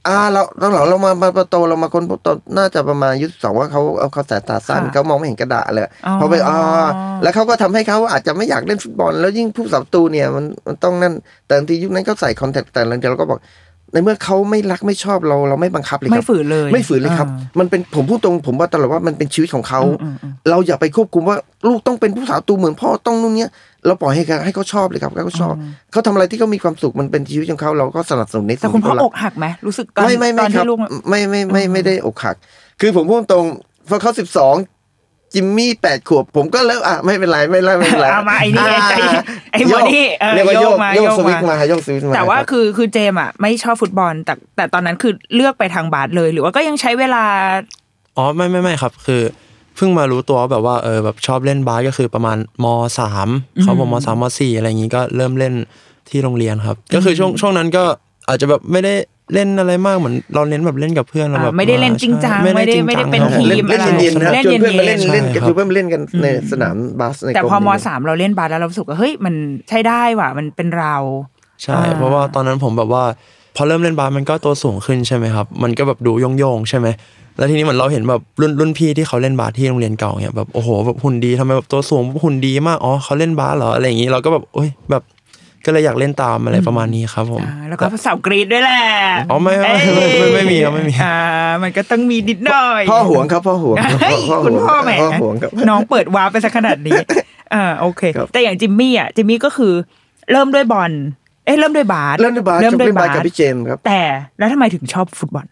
อ่าเราตอนหลังเรามามาประโตเรามาคนตอนน่าจะประมาณอายุสองว่าเขาเอาเขาสายตาสั้นค่ะเขามองไม่เห็นกระดาษเลยอ๋อพอไปอ่าแล้วเขาก็ทำให้เขาอาจจะไม่อยากเล่นฟุตบอล แล้วยิ่งผู้สับประตูเนี่ยมันมันต้องนั่นแต่บางทียุคนั้นเขาใส่คอนแทคแต่ละเดียวเราก็บอก ในเมื่อเขาไม่รักไม่ชอบเราเราไม่บังคับเลยคไม่รับฝืนเลย ไม่ฝืนเลยครับอ่ามันเป็นผมพูดตรงผมว่าตลอดว่ามันเป็นชีวิตของเขาอืมอืมเราอย่าไปควบคุมว่าลูกต้องเป็นผู้สาวตูเหมือนพ่อต้องนู่นเนี้ยเราปล่อยให้เขาให้เขาชอบเลยครับให้เขาชอบเขาทำอะไรที่เขามีความสุขมันเป็นชีวิตของเขาเราก็สนับสนุนในแต่สิ่งคุณที่พ่อเขารัอกหักไหมรู้สึกตอนไม่ไม่ตไม่อนครับที่ลูกไม่ไม่ไม่ไม่ได้อกหัก คือผมพูดตรงพอเขาสิบสอง จิมมี่แปดขวบผมก็เลิกอะไม่เป็นไรไม่เป็นไรไม่เป็นไรเอามาไอ้นี่ไอ้ไอ้ไอ้โยบอกดี้เออเรียกว่าโยโยกกมาโยกโยกสวิตช์มามาโยกสวิตช์มาแต่ว่ารับคือคือเจมส์อะไม่ชอบฟุตบอลแต่แต่ตอนนั้นคือเลือกไปทางบาสเลย หรือว่าก็ยังใช้เวลาอ๋อไม่ไม่ไม่ครับ คือเพิ่งมารู้ตัวว่าแบบว่าเออแบบชอบเล่นบาสก็คือประมาณมสามเขาบอกมสามมสี่อะไรอย่างงี้ก็เริ่มเล่นที่โรงเรียนครับ ก็คือช่วงช่วงนั้นก็อาจจะแบบไม่ได้ เล่นอะไรมากเหมือนเราเน้นแบบเล่นกับเพื่อนเราแบบอ่าไม่ได้เล่นจริงจังใช่ไม่ได้จริงไม่ได้จังเป็นครับทีเล่นมเล่นอะไรเย็นๆครับเล่นชวนเพื่อนมาเล่นเย็นๆเล่นใช่กับครับเพื่อนมาเล่นกันในสนามบาสในแต่กรพอมเยสามเราเล่นบาสแล้วเรารู้สึกว่าเฮ้ยมันใช้ได้ว่ะมันเป็นเรา ใช่อ่าเพราะว่าตอนนั้นผมแบบว่า พอเริ่มเล่นบาสมันก็ตัวสูงขึ้นใช่ไหมครับ มันก็แบบดูโยงๆใช่ไหมแล้วทีนี้เหมือนเราเห็นแบบรุ่นรุ่นพี่ที่เขาเล่นบาสที่โรงเรียนเก่าเนี่ยแบบโอ้โหแบบหุ่นดีทำไมแบบตัวสูงหุ่นดีมากอ๋อเขาเล่นบาสเหรออะไรอย่างนี้เราก็แบบโอ้ยแบบ ก็เลยอยากเล่นตามอะไรประมาณนี้ครับผมอ่าแล้วก็สาวกรีดด้วยแหละอ๋อไม่ไม่ไม่ไม่ไม่มีครับไม่มีอ่ามันก็ต้องมีนิดหน่อยพ่อห่วงครับพ่อห่วงเฮ้ยห่วงคุณพ่อแหมพ่อห่วงครับน้องเปิด warp ไปสักขนาดนี้อ่าโอเคครับแต่อย่างจิมมี่อะจิมมี่ก็คือเริ่มด้วยบอลเอ้ยเริ่มด้วยบาสเล่นด้วยบาสเริ่มจบด้วยเล่นบาบาสสกับพี่เจมส์ครับแต่แล้วทำไมถึงชอบฟุตบอล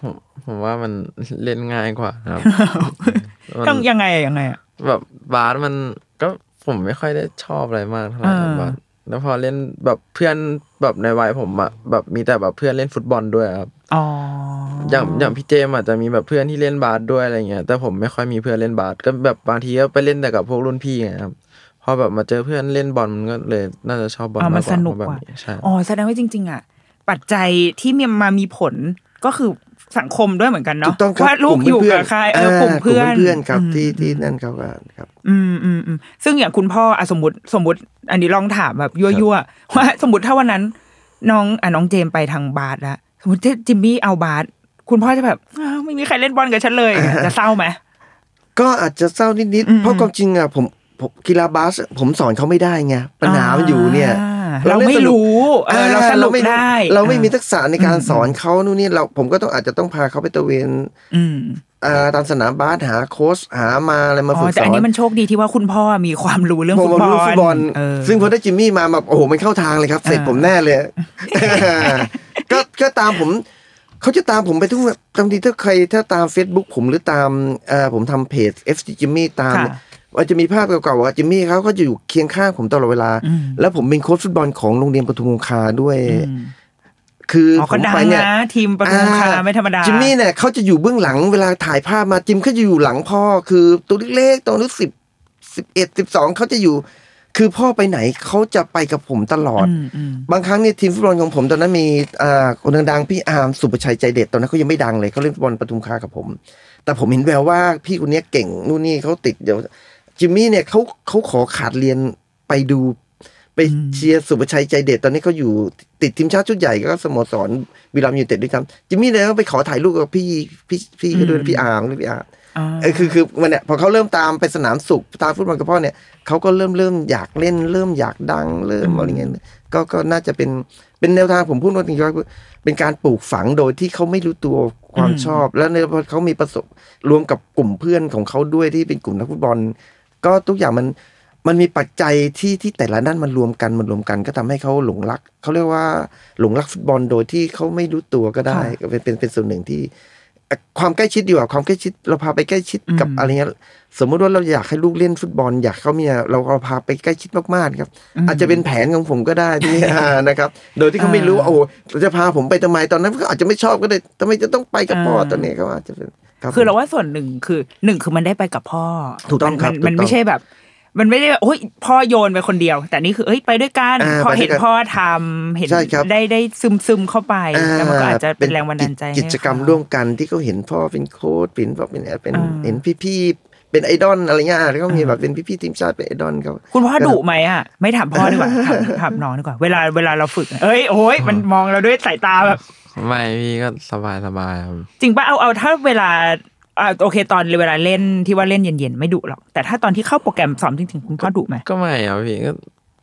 ผมผมว่ามันเล่นง่ายกว่าครับมันต้องยังไงอะยังไงอะแบบบาสมันก็ ผมไม่ค่อยได้ชอบอะไรมากเท่าไหร่อ่าบาสแล้วพอเล่นแบบเพื่อนแบบในวัยผมอะแบบมีแต่แบบเพื่อนเล่นฟุตบอลด้วยครับอ๋ออย่างอย่างพี่เจมส์อาจจะมีแบบเพื่อนที่เล่นบาสด้วยอะไรเงี้ยแต่ผมไม่ค่อยมีเพื่อนเล่นบาสก็แบบบางทีก็ไปเล่นแต่กับพวกรุ่นพี่ไงครับพอแบบมาเจอเพื่อนเล่นบอลมันก็เลยน่าจะชอบบอลอ๋อมัมานกกสว่านุกแบบกว่านี้ใช่ อ๋อแสดงว่าจริง ๆ อะ ปัจจัยที่มีมามีผลก็คือ สังคมด้วยเหมือนกันถูเนาะกต้องครับว่าลูกอยู่กับใครเออกลุ่มเพื่อนเพื่อนครับมที่ที่นั่นเขาก็ครับ อืมอืมอืมซึ่งอย่างคุณพ่ออะสมมติสมมติ อันนี้ลองถามแบบยั่วยั่วๆว่าสมมติถ้าวันนั้น น้องอะน้องเจมไปทางบาสแล้วสมมติจิมมี่เอาบาสคุณพ่อจะแบบอ้าวไม่มีใครเล่นบอลกับฉันเลยจะเศร้าไหมก็อาจจะเศร้านิดอืมๆเพราะความจริงอะผมผมกีฬาบาสผมสอนเขาไม่ได้ไงปัญหามันอยู่เนี่ยอ่า เราไม่รู้เออเราสนุกไม่ได้ เราไม่มีทักษะในการอืมสอนเขานู่นนี่เราผมก็ต้องอาจจะต้องพาเขาไปตระเวนอืมอ่าตามสนามบาสหาโค้ชหามาอะไรมาอ๋ฝึอกสแต่อันอนนี้มันโชคดีที่ว่าคุณพ่อมีความรู้เรื่องผมฟุตบอลรู้ฟุตบอลเออซึ่งพอได้จิมมี่มาแบบโอ้โหมันเข้าทางเลยครับ เสร็จอ่าผมแน่เลย ก็ก็ตามผมเขาจะตามผมไปทุกแบบบางทีถ้าใครถ้าตาม Facebook ผมหรือตามเอ่อผมทำเพจ FC จิมมี่ตามค่ะเนี่ย ว่าจะมีภาพเก่าๆว่าจิมมี่เขาก็จะอยู่เคียงข้างผมตลอดเวลาอืมแล้วผมเป็นโค้ชฟุตบอลของโรงเรียนปทุมคงคาด้วยอืมคืออ๋อผก็มดังไปเนี่ยนะทีมปทุมคาไม่ธรรมดาจิมมี่เนี่ยเขาจะอยู่เบื้องหลังเวลาถ่ายภาพมาจิมเขาจะอยู่หลังพ่อ คือตัวเล็กๆตัวนึกสิบสิบเอ็ดสิบสองเขาจะอยู่ คือพ่อไปไหนเขาจะไปกับผมตลอดอืมอืมบางครั้งเนี่ยทีมฟุตบอลของผมตอนนั้นมีอ่าคนดังๆพี่อาร์มสุประชัยใจเด็ดตอนนั้นเขายังไม่ดังเลยเขาเล่นฟุตบอลปทุมคงคากับผม แต่ผมเห็นแววว่าพี่คนเนี้ยเก่งนู่นนี่เขาติดเดี๋ยว จิมมี่เนี่ยเขาเขาขอขาดเรียนไปดูไปเชียร์สุประชัยใจเด็ดตอนนี้เขาอยู่ติดทีมชาติชุดใหญ่ก็สโมสรบุรีรัมย์ยูไนเต็ดด้วยกันจิมมี่เลยก็ไปขอถ่ายรูปกับพี่พี่พี่ก็ด้วยพี่อาร์มด้วยพี่อาร์มอ่าเออคือคือมันเนี่ยพอเขาเริ่มตามไปสนามสุขตามฟุตบอลกับพ่อเนี่ยเขาก็เริ่มเริ่มอยากเล่นเริ่มอยากดังเริ่มอะไรเงี้ยก็ก็น่าจะเป็นเป็นแนวทางผมพูดว่าจริงๆว่าเป็นการปลูกฝังโดยที่เขาไม่รู้ตัวความชอบ แล้วเนี่ยพอเขามีประสบรวมกับกลุ่มเพื่อนของเขาด้วยที่เป็นกลุ่มนักฟุตบอล ก็ทุกอย่างมันมันมีปัจจัยที่ที่แต่ละด้านมันรวมกันมันรวมกันก็ทำให้เขาหลงรักเขาเรียกว่าหลงรักฟุตบอลโดยที่เขาไม่รู้ตัวก็ได้ก็เป็นเป็นเป็นส่วนหนึ่งที่ ความใกล้ชิดดีกว่าความใกล้ชิด เราพาไปใกล้ชิดกับอืมอะไรเงี้ยสมมุติว่าเราอยากให้ลูกเล่นฟุตบอล อยากเขามีเราเราพาไปใกล้ชิดมากๆครับ อาจจะเป็นแผนของผมก็ได้ที่อ่านะครับ โดยที่เขาไม่รู้ว่าโอ้โหเราจะพาผมไปทำไมตอนนั้นเขาอาจจะไม่ชอบก็ได้ทำไมจะต้องไปกับพ่อตอนนี้เขาอาจจะเป็นรับ คือเราว่าส่วนหนึ่งคือหนึ่งคือมันได้ไปกับพ่อ ถูกต้องครับมันมันถูกต้องไม่ใช่แบบ มันไม่ได้แบบโอ้ยพ่อโยนไปคนเดียว แต่นี่คือเอ้ยไปด้วยกันอ่าพอไปด้วยกันเห็นพ่อทำเห็นใช่ครับได้ได้ซึมซึมเข้าไปแล้วมันก็อาจจะเป็นแรงบันดาลใจกิจให้กิจกรรมเขาร่วมกันที่เขาเห็นพ่อเป็นโค้ชเป็นพ่อเป็นเป็นอ่าเห็นพี่ๆเป็นไอดอลอะไรเงี้ยแล้วก็มีแบบเป็นพี่ๆทีมชาติเป็นไอดอลเขาคุณพ่อดุไหมอะไม่ถามพ่อดีกว่าถามถามน้องดีกว่า เวลาเวลาเราฝึกอะเอ้ยโอ้ยมันมองเราด้วยสายตาแบบ ไม่พี่ก็สบายสบายครับ จริงป่ะเอาเอาถ้าเวลาอ่าโอเคตอนเวลาเล่นที่ว่าเล่นเย็นๆไม่ดุหรอก แต่ถ้าตอนที่เข้าโปรแกรมซ้อมจริงๆคุณพ่อดุไหมก็ไม่ครับพี่ก็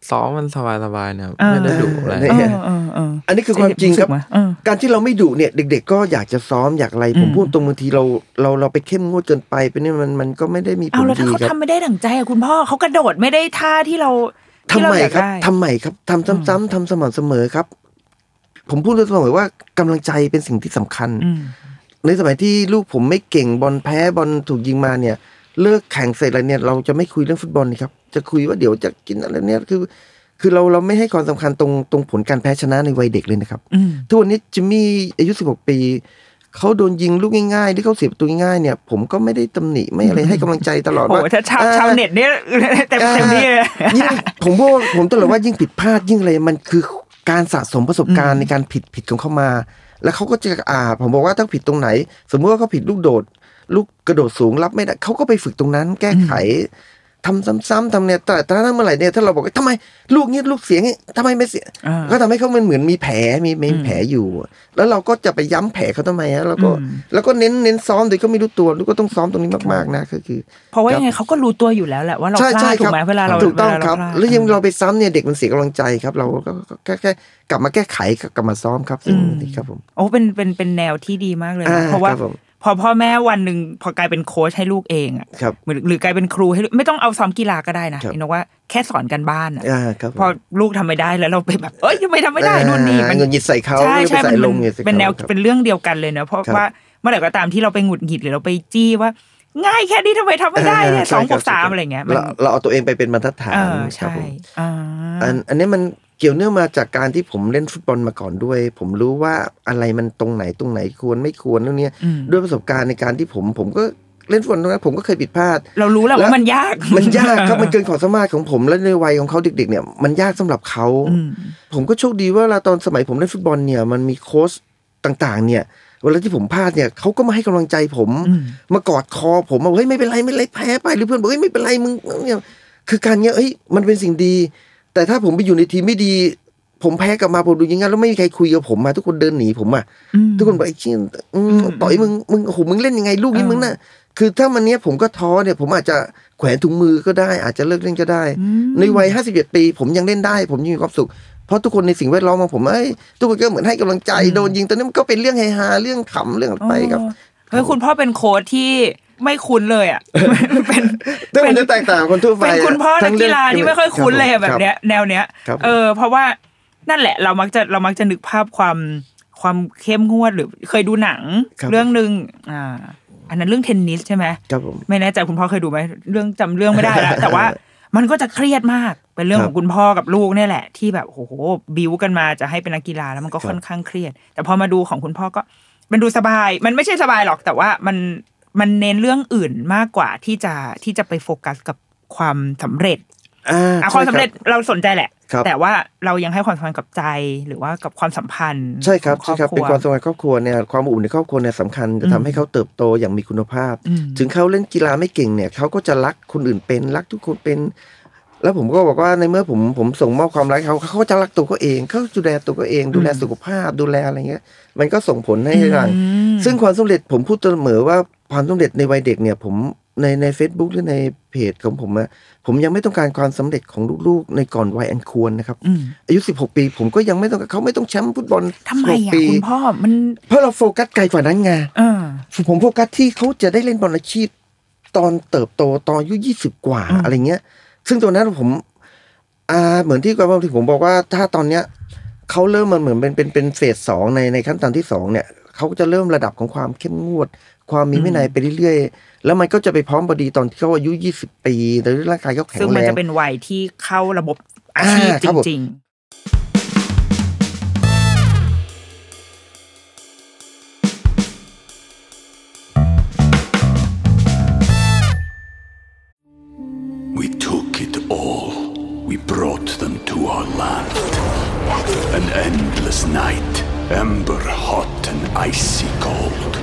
ซ้อมมันสบายสบายเนี่ยครับเออไม่ได้ดุอะไรเอเออเออเอออันนี้คือความจริงครับสึกไหมเออการที่เราไม่ดุเนี่ย เด็ก ๆ ก็อยากจะซ้อมอยากอะไรผมอืมพูดตรงบางทีเราเราเราไปเข้มงวดเกินไปเป็นนี่มันมันก็ไม่ได้มีผเอาลแล้วถ้าดีเขาครับทำไม่ได้ดั่งใจอะคุณพ่อเขากระโดดไม่ได้ท่าที่เราทำที่เราไมอยากครับได้ทำไมครับทำซ้ำๆทำสม่ำเสมอครับ ผมพูดเสมอว่ากำลังใจเป็นสิ่งที่สำคัญอืมในสมัยที่ลูกผมไม่เก่งบอลแพ้บอลถูกยิงมาเนี่ย เลิกแข่งเสร็จอะไรเนี่ย เราจะไม่คุยเรื่องฟุตบอลนี่ครับ จะคุยว่าเดี๋ยวจะกินอะไรเนี่ยคือ คือเราเราไม่ให้ความสำคัญตรงตรงผลการแพ้ชนะในวัยเด็กเลยนะครับอืมทุกวันนี้จิมมี่อายุ16ปีเขาโดนยิงลูกง่ายๆที่เขาเสียประตูง่ายๆเนี่ย ผมก็ไม่ได้ตำหนิไม่อะไรให้กำลังใจตลอดโอ้ว่าโหถ้าชาวอ่ชาวเน็ตเนี่ยเต็มเต็มที่เลยยิ่งผมว่าผมตลอดว่ายิ่งผิดพลาดยิ่งอะไรมันคือ การสะสมประสบการณ์ในการผิดผิดของเขามา แล้วเขาก็จะอ่า ผมบอกว่าถ้าผิดตรงไหน สมมติว่าเขาผิดลูกโดด ลูกกระโดดสูงรับไม่ได้เขาก็ไปฝึกตรงนั้น แก้ไข ทำซ้ำๆทำเนี่ยแต่แต่ถ้าเมื่อไหร่เนี่ยถ้าเราบอกว่าทำไมลูกเนี้ยลูกเสียงงี้ทำไมไม่เสียอ่าก็ทำให้เขามันเหมือนมีแผลมีมีแผลอยู่ แล้วเราก็จะไปย้ำแผลเขาทำไมฮะแล้วก็อืมแล้วก็เน้นเน้นซ้อมโดยก็ไม่รู้ตัวลูกก็ต้องซ้อมตรงนี้มากๆนะก็คือ เพราะว่ายังไงเขาก็รู้ตัวอยู่แล้วแหละว่าเราใช่พลาใช่ดถูครักไหมเวลาเราถูกต้องเวลาครับเาพาดแล้วยังเราไปซ้ำเนี่ยเด็กมันเสียกำลังใจครับ เราก็ก็แค่แค่กลับมาแก้ไขกลับมาซ้อมครับซึ่งนี่ครับผมโอ้เป็นเป็นเป็นแนวที่ดีมากเลยอ่านะเพราะว่าครับผม พอพ่อแม่วันหนึ่งพอกลายเป็นโค้ชให้ลูกเองอะครับหรือหรือกลายเป็นครูให้ลูกไม่ต้องเอาซ้อมกีฬาก็ได้นะครับไอ้นกว่าแค่สอนกันบ้านอะอ่าครับผมพอลูกทำไม่ได้แล้วเราไปแบบเอ้ยทำไมทำไม่ได้นู่นนี่อ่าเงินหยิดใส่เขาใช่หรือไปใช่ใส่มันลเป็นงเนี่ยสิเป็นแนวครับเป็นเรื่องเดียวกันเลยเนอะเพราะครับว่าเมื่อไหร่ก็ตามที่เราไปหงุดหงิดหรือเราไปจี้ว่าง่ายแค่นี้ทำไมทำไม่ได้เนี่ยาสองใช่บวกคสามบอะไรเงี้ยมันเราเราเอาตัวเองไปเป็นบรรทัดฐานเออครับใช่ผมอ่าอันอันนี้มันเกี่ยวเนื่องมาจากการที่ผมเล่นฟุตบอลมาก่อนด้วย ผมรู้ว่าอะไรมันตรงไหนตรงไหนควรไม่ควรเรื่องเนี้ยอืมด้วยประสบการณ์ในการที่ผมผมก็เล่นฟุตบอลตรงนั้นผมก็เคยผิดพลาด เรารู้แหละแล้วว่ามันยากมันยากครับมันเกินความสามารถของผมและในวัยของเขาเด็ก ๆ เนี่ยมันยากสำหรับเขาอืมผมก็โชคดีว่าเวลาตอนสมัยผมเล่นฟุตบอลเนี่ยมันมีโค้ชต่างๆ เนี่ยเวลาที่ผมพลาดเนี่ยเขาก็มาให้กำลังใจผมอืมมากอดคอผมว่าเฮ้ยไม่เป็นไรไม่เป็นไรแพ้ไปหรือเพื่อนบอกเฮ้ยไม่เป็นไรมึงเนี่ยคือการเนี้ยเฮ้ยมันเป็นสิ่งดี แต่ถ้าผมไปอยู่ในทีมไม่ดี ผมแพ้กลับมาผมดูอยังงั้นแล้วไม่มีใครคุยกับผมมาทุกคนเดินหนีผมอะอืมทุกคนบอกไอ้เชี่ยอืมอืมต่อยมึงมึงโอ้โหมึงเล่นยังไงลูกนี้อ่ามึมึงน่ะคือถ้ามันเนี้ยผมก็ท้อเนี่ย ผมอาจจะแขวนถุงมือก็ได้ อาจจะเลิกเล่นก็ได้ ในวัยห้าสิบเอ็ดปี ผมยังเล่นได้ ผมยังมีความสุขเพราะทุกคนในสิ่งแวดล้อมของผมเอ้ยทุกคนก็เหมือนให้กำลังใจโดนยิงตอนนี้มันก็เป็นเรื่องเฮฮาเรื่องขำเรื่องอะไรไปครับเฮ้ยคุณพ่อเป็นโค้ชที่ ไม่คุ้นเลยอะเป็นแต่มันจะแตกต่างคนทั่วไปเป็นคุณพ่อนักกีฬาที่ไม่ค่อยคุ้นเลยอะคแบรับเนี้ย แนวเนี้ยครับเออ เพราะว่านั่นแหละ เรามักจะเรามักจะนึกภาพความความเข้มงวดหรือเคยดูหนังครับเรื่องหนึ่งอ่า อันนั้นเรื่องเทนนิสใช่ไหมครับผมไม่แน่ใจคุณพ่อเคยดูไหมเรื่องจำเรื่องไม่ได้แล้วแต่ว่ามันก็จะเครียดมาก เป็นเรื่องคขรัอบงคุณพ่อกับลูกเนี่ยแหละ ที่แบบโอ้โหบิวกันมาจะให้เป็นนักกีฬาแล้วมันก็ครับค่อนข้างเครียด แต่พอมาดูของคุณพ่อก็มันดูสบาย มันไม่ใช่สบายหรอกแต่ว่ามัน มันเน้นเรื่องอื่นมากกว่าที่จะที่จะไปโฟกัสกับความสำเร็จอ่าอะความสำเร็จใช่เราสนใจแหละครับแต่ว่าเรายังให้ความสำคัญกับใจหรือว่ากับความสัมพันธ์ใช่ครับขใช่องครับครเป็นอบความคสัรัมวพันธ์ครอบครัวเนี่ยความอบอุ่นในครอบครัวเนี่ยสำคัญจะทำให้เขาเติบโตอย่างมีคุณภาพอืมถึงเขาเล่นกีฬาไม่เก่งเนี่ยเขาก็จะรักคนอื่นเป็นรักทุกคนเป็น แล้วผมก็บอกว่าในเมื่อผมผมส่งมอบความรักให้เขาเขาก็จะรักตัวเขาเองเขาดูแลตัวเขาเอง ดูแลสุขภาพดูแลอะไรเงี้ย มันก็ส่งผลให้หลังมซึ่งความสำเร็จผมพูดเสมอว่า ความสำเร็จในวัยเด็กเนี่ย ผมในใน Facebook หรือในเพจของผมอะผมยังไม่ต้องการความสำเร็จของลูกๆ ในก่อนวัยอันควรนะครับอืมอายุ 16 ปี ผมก็ยังไม่ต้องการเขาไม่ต้องแชมป์ฟุตบอลทำไม16อะปีคุณพ่อมันเพราะเราโฟกัสไกลกว่านั้นไงเออผมโฟกัสที่เขาจะได้เล่นบอลอาชีพ ตอนเติบโตตอนอายุยี่สิบกว่าอืมอะไรเงี้ย ซึ่งตัวนั้นผมอ่าเหมือนที่กับที่ผมบอกว่าถ้าตอนเนี้ยเขาเริ่มมันเหมือนเป็นเป็นเป็นเฟสสองในในขั้นตอนที่สองเนี่ยเขาก็จะเริ่มระดับของความเข้มงวด ความมีวินัยไปเรื่อยๆ แล้วมันก็จะไปพร้อมพอดีตอนที่เขาอายุยี่สิบปีแต่ร่างกายเขาแข็งซึ่งแรมันงจะเป็นวัยที่เข้าระบบอาชีพอ่าจครับผมริง We took it all. We brought them to our land. An endless night, ember hot and icy cold.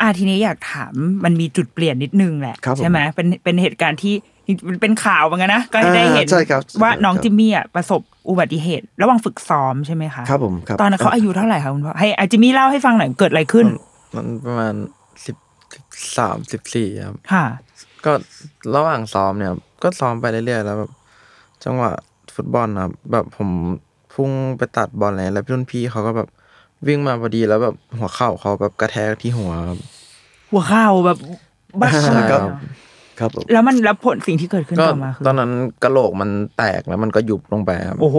อ่าทีนี้อยากถามมันมีจุดเปลี่ยนนิดนึงแหละครับผมใช่ไหมเป็นเป็นเหตุการณ์ที่มันเป็นข่าวเหมือนกันนะก็ให้ได้เห็นอ่าใช่ครับว่าน้องครับจิมมี่อะประสบอุบัติเหตุ ระหว่างฝึกซ้อมใช่ไหมคะครับผมครับตอนนั้นเขาอายุเท่าไหร่คะคุณพ่อให้อะจิมมี่เล่าให้ฟังหน่อยเกิดอะไรขึ้น มันประมาณสิบสามสิบสี่ครับค่ะ ก็ระหว่างซ้อมเนี่ยครับก็ซ้อมไปเรื่อยๆแล้วแบบจังหวะฟุตบอลนะครับแบบผมพุ่งไปตัดบอลอะไรแล้วรุ่นพี่เขาก็แบบ วิ่งมาพอดีแล้วแบบหัวเข่าเขาแบบกระแทกที่หัวครับหัวเข่าแบบบ้าใช่ครับ ครับผมแล้วมันแล้วผลสิ่งที่เกิดขึ้นก็ต่อมาคือตอนนั้นกระโหลกมันแตกแล้วมันก็ยุบลงไปครับ โอ้โห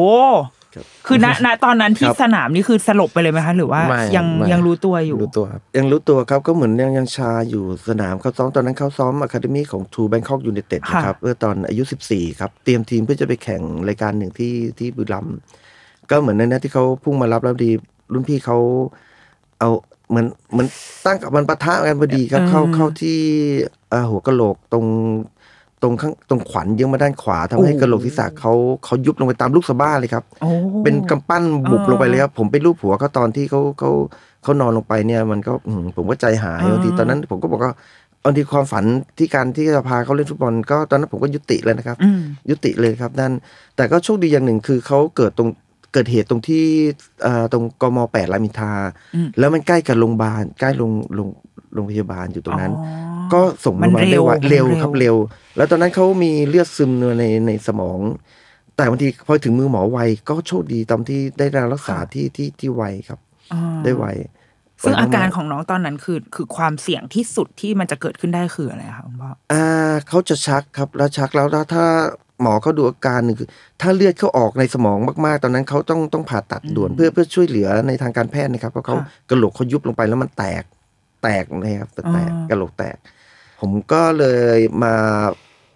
คือณณตอนนั้นที่ครับสนามนี่คือสลบไปเลยไหมคะ หรือว่าไม่ยังไม่ ยังรู้ตัวอยู่ รู้ตัวครับ ยังรู้ตัวครับก็เหมือนยังยังชาอยู่สนามเขาซ้อมตอนนั้นเขาซ้อมอะคาเดมี่ของทูแบงคอกยู n นเต็ดค่ะ นะครับเมื่อตอนอายุ 14 ครับ เตรียมทีมเพื่อจะไปแข่งรายการหนึ่งที่ที่บุรีรัมย์ก็เหมือนในนั้นที่เขาพุ่งมารับแล้วดี รุ่นพี่เขาเอาเหมือนเหมือนตั้งกับมันปะทะกันพอดีครับเข้าเข้าที่เอ่อหัวกะโหลกตรงตรงข้างตรงขวัญเยังมาด้านขวาทำให้กะโหลกศีรษะเขาเขายุบลงไปตามลูกสะบ้าเลยครับโอ้เป็นกำปั้นบุกเออลงไปเลยครับผมไปรูปหัวเขาตอนที่เขาเขาเขานอนลงไปเนี่ยมันก็อืมผมก็ใจหายเออบางทีตอนนั้นผมก็บอกว่าบางทีความฝันที่การที่จะพาเขาเล่นฟุตบอลก็ตอนนั้นผมก็ยุติเลยนะครับอืมยุติเลยครับนั่นแต่ก็โชคดีอย่างหนึ่งคือเขาเกิดตรง เกิดเหตุตรงที่เอ่อตรงกมแปดรามอินทราอืมแล้วมันใกล้กับโรงพยาบาลใกล้โรงโรงโรงพยาบาลอยู่ตรงนั้นอ๋อก็ส่งมันโรงพยาบาลเร็วไไเร็วมันเร็วครับเร็ว แล้วตอนนั้นเขามีเลือดซึมในในสมอง แต่บางทีพอถึงมือหมอไวก็โชคดีตอนที่ได้รับรักษาที่ที่ที่ไวครับอ่าได้ไวซึ่งไวมอาการของน้องตอนนั้นคือคือความเสี่ยงที่สุดที่มันจะเกิดขึ้นได้คืออะไรคะคุณพ่ออ่าเขาจะชักครับแล้วชักแล้วถ้าถ้า หมอเขาดูอาการหนึ่งคือถ้าเลือดเขาออกในสมองมากๆ ตอนนั้นเขาต้องต้องผ่าตัดด่วนเพื่อเพื่อช่วยเหลือในทางการแพทย์นะครับเพราะเขาค่ะกระโหลกเขายุบลงไปแล้วมันแตกแตกนะครับแตกอ่ากระโหลกแตก ผมก็เลยมา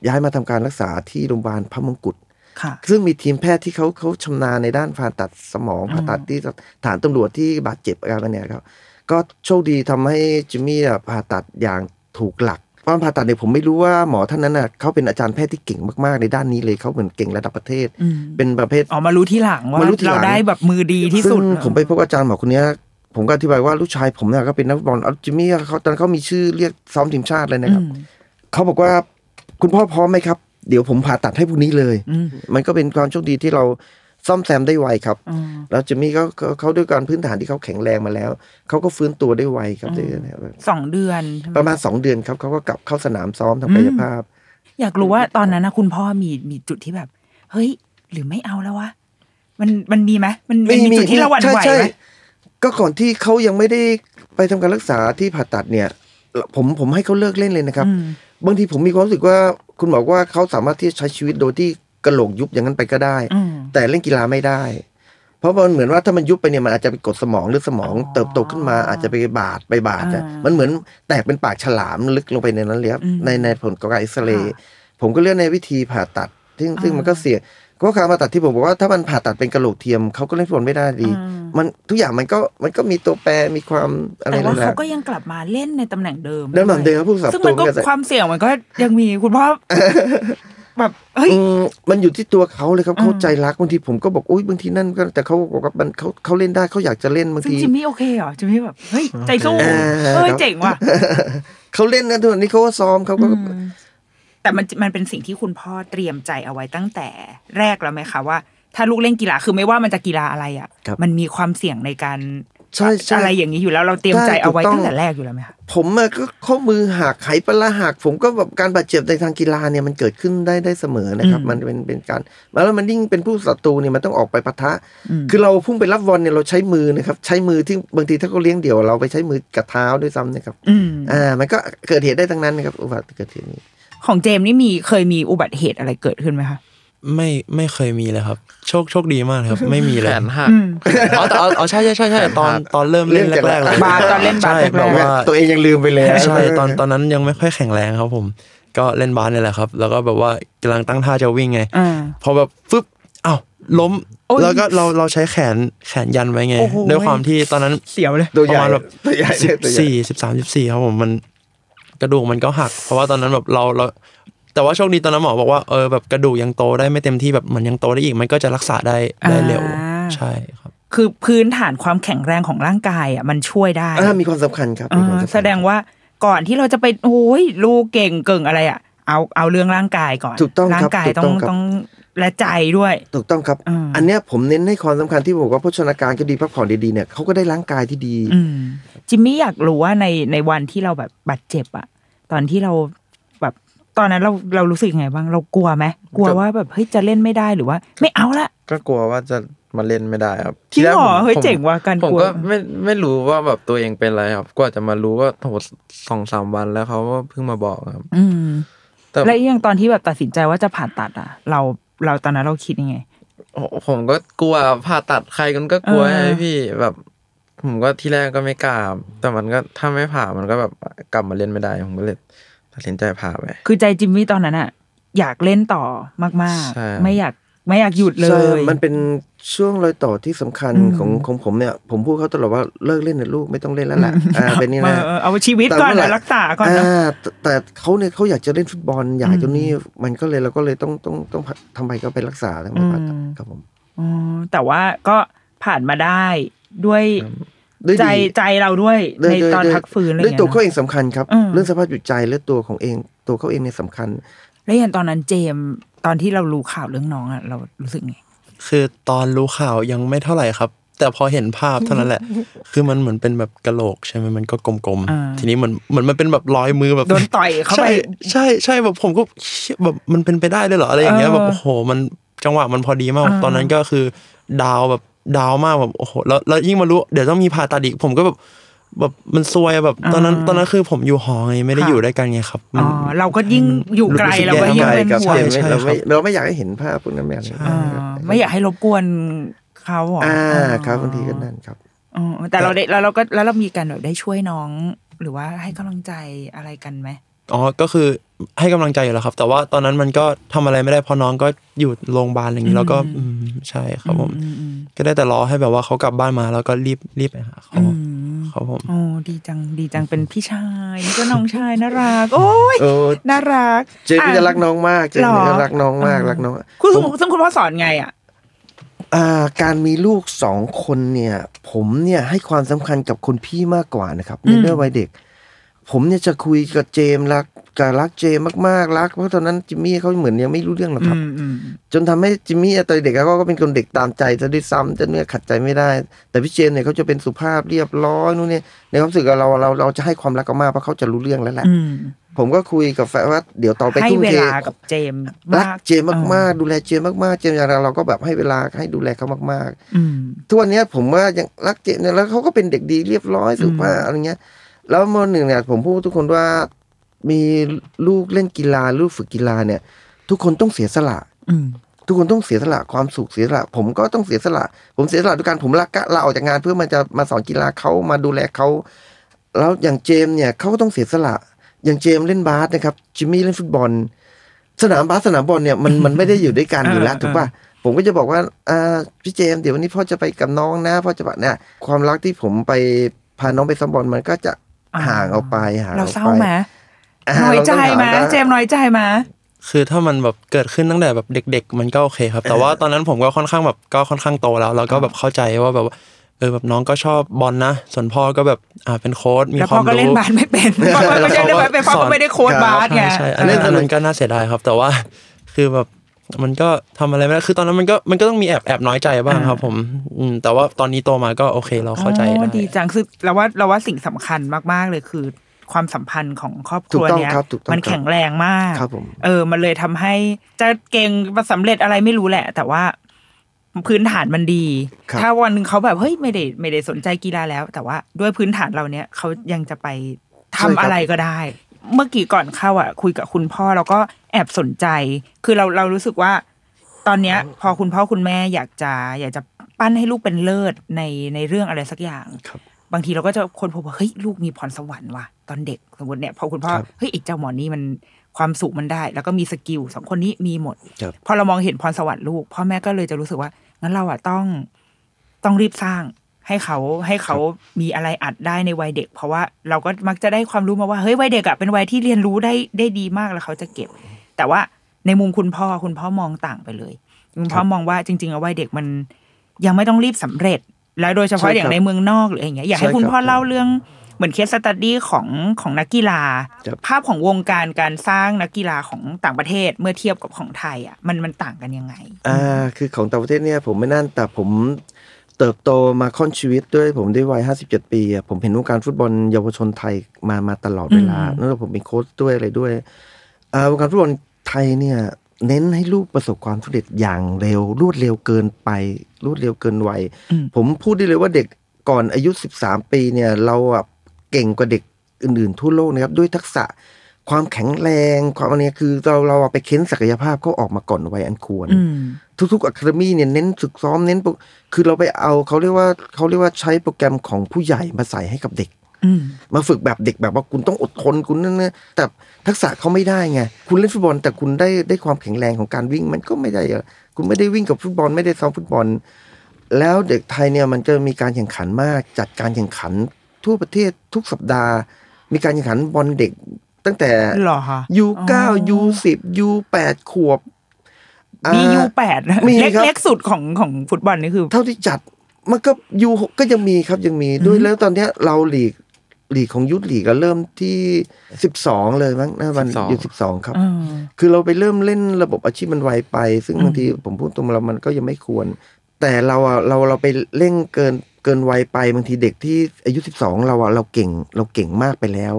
ย้ายมาทำการรักษาที่โรงพยาบาลพระมงกุฎค่ะซึ่งมีทีมแพทย์ที่เขาเขาชำนาญในด้านผ่าตัดสมองผ่าตัดที่ฐานตำรวจที่บาดเจ็บอาการเนี่ยครับก็โชคดีทำให้จิมมี่อะผ่าตัดอย่างถูกหลัก ตอนผ่าตัดเนี่ยผมไม่รู้ว่าหมอท่านนั้นน่ะเขาเป็นอาจารย์แพทย์ที่เก่งมากๆในด้านนี้เลยเขาเหมือนเก่งระดับประเทศอืมเป็นประเภทอ๋อมารู้ที่หลังว่ามารู้ทีหลัเรางได้แบบมือดีที่สุดซึ่งผมไปพบอาจารย์หมอคนเนี้ยผมก็อธิบายว่าลูกชายผมเนี่ยก็เป็นนักฟุตบอลเอาจิมมี่เขาตอนนนเขามีชื่อเรียกซ้อมทีมชาติเลยนะครับอืมเขาบอกว่าคุณพ่อพร้อมไหมครับ เดี๋ยวผมผ่าตัดให้พรุ่งนี้เลยอืมมันก็เป็นความโชคดีที่เรา ซ่อมแซมได้ไวครับอืมแล้วจิมมี่เขาเขาเขาด้วยการพื้นฐานที่เขาแข็งแรงมาแล้วเขาก็ฟื้นตัวได้ไวครับได้นะครับสองเดือนใช่ไหประมาณสองเดือนครับเขาก็กลับเข้าสนามซ้อมทางกายภาพ อยากรู้ว่าตอนนั้นนะคุณพ่อมีมีจุดที่แบบ เฮ้ย หรือไม่เอาแล้ววะมันมันมีไหมมันมันมีจุดที่เราหวั่นไหวใช่ไหมใช่ก็ก่อนที่เขายังไม่ได้ไปทำการรักษาที่ผ่าตัดเนี่ย ผมผมให้เขาเลิกเล่นเลยนะครับอืมบางทีผมมีความรู้สึกว่าคุณบอกว่าเขาสามารถที่จะใช้ชีวิตโดยที่ กระโหลกยุบอย่างนั้นไปก็ได้อืมแต่เล่นกีฬาไม่ได้ เพราะมันเหมือนว่าถ้ามันยุบไปเนี่ยมันอาจจะไปกดสมองหรือสมองอ๋อเติบโตขึ้นมาอาจจะไปบาดไปบาดอะอ่ามัมันเหมือนแตกเป็นปากฉลามลึกลงไปในนั้นเลยครับอืมในในผลของการเอ็กซเรย์ค่ะผมก็เลือกในวิธีผ่าตัด ซึ่งซึ่งอ่ามัมันก็เสี่ยงก็การผ่าตัดที่ผมบอกว่าถ้ามันผ่าตัดเป็นกระโหลกเทียมเขาก็เล่นฟุตบอลไม่ได้ดีอืมมันทุกอย่างมันก็มันก็มีตัวแปรมีความอะไรแต่ว่าแหละเขาก็ยังกลับมาเล่นในตำแหน่งเดิมเดิมเหมือนเดิมครับผู้สับซึ่งตัมัวนก็เหมือนกันความเสี่ยงมันก็ยังมีคุณพ่อ แบบเฮ้ยอืมมันอยู่ที่ตัวเขาเลยครับอืมเขาใจรักบางทีผมก็บอกอุ้ยบางทีนั่นก็แต่เขาบอกว่ามันเขาเขาเล่นได้เขาอยากจะเล่นบางซึ่งทีจิมมี่โอเคเหรอจิมมี่แบบเฮ้ยใจสู้อ่าเฮ้ยครับเจ๋งว่ะเขาเล่นนะทุกวันนี้เขาก็ซ้อมเขาก็อืมแต่มันมันเป็นสิ่งที่คุณพ่อเตรียมใจเอาไว้ตั้งแต่แรกแล้วไหมคะว่าถ้าลูกเล่นกีฬาคือไม่ว่ามันจะกีฬาอะไรอะ มันมีความเสี่ยงในการ ใช่ใช่อะไรอย่างนี้อยู่แล้วเราเตรียมใจเอาไว้ตั้งแต่แรกอยู่แล้วไหมคะผมอะก็ข้อมือหักไหปลาร้าหัก ผมก็แบบการบาดเจ็บในทางกีฬาเนี่ยมันเกิดขึ้นได้ได้เสมอนะครับอืมมันเป็นเป็นการแล้วมันยิ่งเป็นผู้ศัตรูเนี่ยมันต้องออกไปปะทะอืมคือเราพุ่งไปรับบอลเนี่ยเราใช้มือนะครับ ใช้มือที่บางทีถ้าเขาเลี้ยงเดี่ยวเราไปใช้มือกับเท้าด้วยซ้ำนะครับอืมอ่า มันก็เกิดเหตุได้ทั้งนั้นนะครับอุบัติเกิดเหตุนี้ของเจมส์นี่มีเคยมีอุบัติเหตุอะไรเกิดขึ้นไหมคะ ไม่ไม่เคยมีเลยครับ โชคโชคดีมากเลยครับ ไม่มีเลแขยนหักอ๋อแต่เอาเอาใช่ใช่ใช่ใช่ตอนตอนเริ่มเล่นเล่นจากแรกๆเลยบาสตอนเล่นบาสใช่แรกๆแบบว่าตัวเองยังลืมไปแล้วใช่ตอนตอนนั้นยังไม่ค่อยแข็งแรงครับผม ก็เล่นบาสเนี่ยแหละครับ แล้วก็แบบว่ากำลังตั้งท่าจะวิ่งไงอ่าพอแบบฟึบอ้าวล้มโอ้ยแล้วก็เราเราใช้แขนแขนยันไว้ไงโอ้โหด้วยความที่ตอนนั้นเสียวเลยตัวปใหญ่ระมาณแบบตัวใหญ่สิบตัวใหญ่สี่สิบสามสิบสี่ครับผมมันกระดูกมันก็หัก เพราะว่าตอนนั้นแบบเราเรา แต่ว่าโชคดีตอนนั้นหมอบอกว่าเออแบบกระดูกยังโตได้ไม่เต็มที่แบบมันยังโตได้อีกมันก็จะรักษาได้ได้เร็วอ่าใช่ครับ คือพื้นฐานความแข็งแรงของร่างกายอะมันช่วยได้อ่ามีความสำคัญครับอ่ามีความำคัญแสดงว่าก่อนที่เราจะไปโอ้ยลูกเก่งเก่งอะไรอะเอาเอาเรื่องร่างกายก่อนถูกต้องร่าครังบกายถูกต้องต้องครับต้องและใจด้วย ถูกต้องครับอืมอันเนี้ยผมเน้นให้ความสำคัญที่บอกว่าโภชนาการก็ดีพักผ่อนดีๆเนี่ยเขาก็ได้ร่างกายที่ดีอืมจิมมี่อยากรู้ว่าในในวันที่เราแบบบาดเจ็บอะตอนที่เราแบบ ตอนนั้นเราเรารู้สึกยังไงบ้างเรากลัวไหมกลัวก็ว่าแบบเฮ้ยจะเล่นไม่ได้หรือว่า ไม่เอาละก็กลัวว่าจะมาเล่นไม่ได้ครับจริงเหรอทีแกผมเฮ้ยผมเจ๋งว่ะการผมกลัวก็ไม่ไม่รู้ว่าแบบตัวเองเป็นอะไรครับกว่าจะมารู้ว่าโหสองสามวันแล้วเขาก็เพิ่งมาบอกครับ อืมแต่และอย่างตอนที่แบบตัดสินใจว่าจะผ่าตัดอะเราเราตอนนั้นเราคิดยังไงผมก็กลัวผ่าตัดใครกันก็กลัวเออไอ้พี่แบบ ผมก็ที่แรกก็ไม่กล้าครับแต่มันก็ถ้าไม่ผ่ามันก็แบบกลับมาเล่นไม่ได้ผมก็เลย ตัดสินใจผ่าไป คือใจจิมมี่ตอนนั้นอะอยากเล่นต่อมากใช่ๆไม่อยากไม่อยากหยุดเลใช่ยมันเป็นช่วงรอยต่อที่สำคัญอืมของของผมเนี่ย ผมพูดเขาตลอดว่าเลิกเล่นนะลูกไม่ต้องเล่นแล้วแหละอ่าเป็นนี่นะเออเอาชีวิตก่อนแต่เมื่อไหร่นะรักษาก่อนนะอ่าแต่แต่เขาเนี่ยเขาอยากจะเล่นฟุตบอลอยากอืมจนนี้มันก็เลยเราก็เลยต้องต้องต้องทำไปก็ไปรักษาแล้วไปผ่าตัดอืมครับผมอ๋อแต่ว่าก็ผ่านมาได้ด้วยด้วย ใจดีใจเราด้วยด้วยในด้วยตอนด้วยพักฟื้นอะไรด้วยเงี้ยตัวเขานะเองสำคัญครับอืมเรื่องสภาพจิตใจและตัวของเอง ตัวเขาเองเนี่ยสำคัญ แล้วอย่างตอนนั้นเจมส์ตอนที่เรารู้ข่าวเรื่องน้องอะเรารู้สึกไงคือตอนรู้ข่าวยังไม่เท่าไหร่ครับ แต่พอเห็นภาพเท่านั้นแหละ คือมันเหมือนเป็นแบบกะโหลกใช่ไหมมันก็กลมอ่าๆทีนี้เหมือนเหมือนมันเป็นแบบรอยมือแบบโดนต่อยเข้าไปใช่ใช่ใช่แบบผมก็เชี่ยแบบมันเป็นไปได้เลยเหรออะไรอย่างเงี้ยเออแบบโอ้โหมันจังหวะมันพอดีมากอ่าตอนนั้นก็คือดาวแบบ ดาวมากแบบโอ้โหแล้วแล้วยิ่งมารู้เดี๋ยวต้องมีผ่าตัดอีกผมก็แบบแบบมันซวยอะแบบตอนนั้นตอนนั้นคือผมอยู่หอไงไม่ได้อยู่ด้วยกันไงครับมัอ๋นอเราก็ยิ่งอยู่ไกลรู้สึกเราก็ยิ่งแย่เป็นกับห่วงเจมส์ใช่เราไม่ครับเราไม่อยากให้เห็นภาพพวกนั้นแบบนี้อ่าไม่อยากให้รบกวนเขาหรออ่าอ่าครับบางทีก็นั่นครับอ๋อแต่เราได้แล้วเราก็แล้วเรามีการแบบได้ช่วยน้อง หรือว่าให้กำลังใจอะไรกันไหม อ๋อก็คือให้กำลังใจอยู่แล้วครับ แต่ว่าตอนนั้นมันก็ทำอะไรไม่ได้เพราะน้องก็อยู่โรงพยาบาลอะไรอย่างนี้แล้วก็อืมใช่ครับผมอืมอืมก็ได้แต่รอให้แบบว่าเขากลับบ้านมาแล้วก็รีบรีบไปหาเขาอืมครับผมโอ้ดีจังดีจังเป็นพี่ชายายนี่ก็น้องชายน่ารัก โอ้ยเออน่ารัก เจมส์จะรักน้องมากเจมส์หรจะรักน้องมากรักน้องคุณผมซึ่งคุณพ่อสอนไงอะอ่าการมีลูกสองคนเนี่ย ผมเนี่ยให้ความสำคัญกับคนพี่มากกว่านะครับในเรื่องวัยเด็ก ผมเนี่ยจะคุยกับเจมส์รักกับรักเจมส์มากๆรัก เพราะตอนนั้นจิมมี่เขาเหมือนยังไม่รู้เรื่องหรอกครับอืมอืมจนทำให้จิมมี่ตอนเด็กเขาก็เป็นคนเด็กตามใจซะด้วยซ้ำจะเนี่ยขัดใจไม่ได้ แต่พี่เจมส์เนี่ยเขาจะเป็นสุภาพเรียบร้อยนู่นนี่ในความรู้สึกเราเราเราจะให้ความรักเขามากเพราะเขาจะรู้เรื่องแล้วแหละอืมผมก็คุยกับแฟนว่าเดี๋ยวต่อไปให้ทุ่มเวเทลากับเจมส์รักมากเจมส์มากๆ ดูแลเจมส์มากๆ เจมส์อย่างเราเราก็แบบให้เวลาให้ดูแลเขามากอืมๆทุกวันเนี้ยผมว่ายังรักเจมส์เนี่ยแล้วเขาก็เป็นเด็กดีเรียบร้อยสุภาพอะไรเงี้ย แล้วมหนึ่งเนี่ยผมพูดทุกคนว่ามีลูกเล่นกีฬาลูกฝึกกีฬาเนี่ย ทุกคนต้องเสียสละอืมทุกคนต้องเสียสละความสุขเสียสละ ผมก็ต้องเสียสละ ผมเสียสละด้วยการผมลาลาออกจากงาน เพื่อมันจะมาสอนกีฬาเขามาดูแลเขาแล้วอย่างเจมส์เนี่ยเขาก็ต้องเสียสละ อย่างเจมส์เล่นบาสนะครับจิมมี่เล่นฟุตบอล สนามบาสสนามบอลเนี่ยมันมันไม่ได้อยู่ด้วยกันอยู่แล้วอ่าถูกป่ะผมก็จะบอกว่าอ่าพี่เจมส์เดี๋ยววันนี้พ่อจะไปกับน้องนะพ่อจะแบบเนี่ยความรักที่ผมไปพาน้องไปซ้อมบอลมันก็จะ ห่างออกไปห่างเราออกเศร้าไปไหมอ่าน้อยใจไหมเราต้องถาเจมส์น้อยใจไหมคือถ้ามันแบบเกิดขึ้นตั้งแต่แบบเด็ก ๆ มันก็โอเคครับ แต่ว่าตอนนั้นผมก็ค่อนข้างแบบก็ค่อนข้างโตแล้ว แล้วก็แบบเข้าใจว่าแบบว่าเออแบบน้องก็ชอบบอลนะ ส่วนพ่อก็แบบอ่าเป็นโค้ชมีแล้วคพ่อวามก็เล่นรู้บาสไม่เป็นพ่อก็ไม่ได้เล่นบาสเป็นพ่อก็ไม่ได้โค้ชบาสไงใช่ใช่อันนั้นอันนั้นก็น่าเสียดายครับ แต่ว่าคือแบบ มันก็ทำอะไรไม่ได้คือตอนนั้นมันก็มันก็ต้องมีแอบแอบน้อยใจบ้างครับ ผมอืมแต่ว่าตอนนี้โตมาก็โอเคเราเข้าใจอ๋อได้ดีจังคือเราว่าเราว่าสิ่งสำคัญมากๆเลยคือความสัมพันธ์ของครอบครัวถูกต้องเนี้ยครับถูกต้องมันครับแข็งแรงมากครับผมเออ มันเลยทำให้จะเก่งสำเร็จอะไรไม่รู้แหละ แต่ว่าพื้นฐานมันดีครับถ้าวันหนึงเขาแบบเฮ้ยไม่ได้ไม่ได้สนใจกีฬาแล้ว แต่ว่าด้วยพื้นฐานเราเนี้ยเขายังจะไปทำอะไรก็ได้ เมื่อกี้ก่อนเข้าอะ คุยกับคุณพ่อเราก็แอบสนใจ คือเราเรารู้สึกว่า ตอนเนี้ย พอคุณพ่อคุณแม่อยากจะ อยากจะปั้นให้ลูกเป็นเลิศในในเรื่องอะไรสักอย่างครับบางทีเราก็จะคนพบว่าเฮ้ยลูกมีพรสวรรค์ว่ะตอนเด็กสมมติเนี่ยพอคุณพ่อครับเฮ้ยไอ้เจ้าหมอนี่มันความสุขมันได้ แล้วก็มีสกิลสองคนนี้มีหมดครับพอเรามองเห็นพรสวรรค์ลูกพ่อแม่ก็เลยจะรู้สึกว่างั้นเราอะต้องต้องรีบสร้าง ให้เขาให้เขามีอะไรอัดได้ในวัยเด็ก เพราะว่าเราก็มักจะได้ความรู้มาว่าเฮ้ยวัยเด็กอะเป็นวัยที่เรียนรู้ได้ได้ดีมากแล้วเขาจะเก็บ แต่ว่าในมุมคุณพ่อคุณพ่อมองต่างไปเลยคุณพ่อมองว่าจริงๆอะวัยเด็กมันยังไม่ต้องรีบสำเร็จ แล้วโดยเฉพาะใช่ครับอย่างในเมืองนอกหรืออย่างเงี้ยอยากให้ใช่คุณครับพ่อเล่าเรื่องเหมือน case study ของของนักกีฬาครับภาพของวงการการสร้างนักกีฬาของต่างประเทศเมื่อเทียบกับของไทยอะมันมันต่างกันยังไงอ่าคือของต่างประเทศเนี่ยผมไม่นั่นแต่ผม เติบโตมาค่อนชีวิตด้วยผมได้วัย57ปีอะผมเห็นวงการฟุตบอลเยาวชนไทยมามาตลอดเวลาอืมนั่นผมเป็นโค้ชด้วยอะไรด้วยอ่าวงการฟุตบอลไทยเนี่ยเน้นให้ลูกประสบความสำเร็จอย่างเร็ว รวดเร็วเกินไป รวดเร็วเกินวัยผมพูดได้เลยว่าเด็กก่อนอายุ 13 ปีเนี่ย เราอะเก่งกว่าเด็กอื่นๆทั่วโลกนะครับ ด้วยทักษะ ความแข็งแรง ความอันเนี้ยคือเราเราเอาไปเค้นศักยภาพเขาออกมาก่อนวัยอันควรอืมทุกๆอะคาเดมี่เนี่ยเน้นฝึกซ้อมเน้นโปรคือเราไปเอาเขาเรียกว่าเขาเรียกว่าใช้โปรแกรมของผู้ใหญ่มาใส่ให้กับเด็กอืมมาฝึกแบบเด็กแบบว่าคุณต้องอดทนคุณนั่นนะแต่ทักษะเขาไม่ได้ไงคุณเล่นฟุตบอล แต่คุณได้ได้ความแข็งแรงของการวิ่งมันก็ไม่ได้อะคุณไม่ได้วิ่งกับฟุตบอลไม่ได้ซ้อมฟุตบอล แล้วเด็กไทยเนี่ยมันจะมีการแข่งขันมากจัดการแข่งขันทั่วประเทศทุกสัปดาห์ มีการแข่งขันบอลเด็ก ตั้งแต่หรอคะยูเก้าอ๋อยูสิบยูแปดขวบมีอ่ายูแปดมีเล็กครับเล็กสุดของของฟุตบอลนี่คือ เท่าที่จัดมันก็ยูก็ยังมีครับยังมีด้วยแล้วตอนเนี้ยเราหลีกหลีกของยุทธหลีกก็เริ่มที่สิบสองเลยมั้งนะวัน12อยู่สิบสองครับอืมคือเราไปเริ่มเล่นระบบอาชีพมันไวไป ซึ่งบางทีผมพูดตรงเรามันก็ยังไม่ควร แต่เราอะเราเราไปเล่นเกิน เกินวัยไปบางทีเด็กที่อายุสิบสองเราอะเราเก่งเราเก่งมากไปแล้ว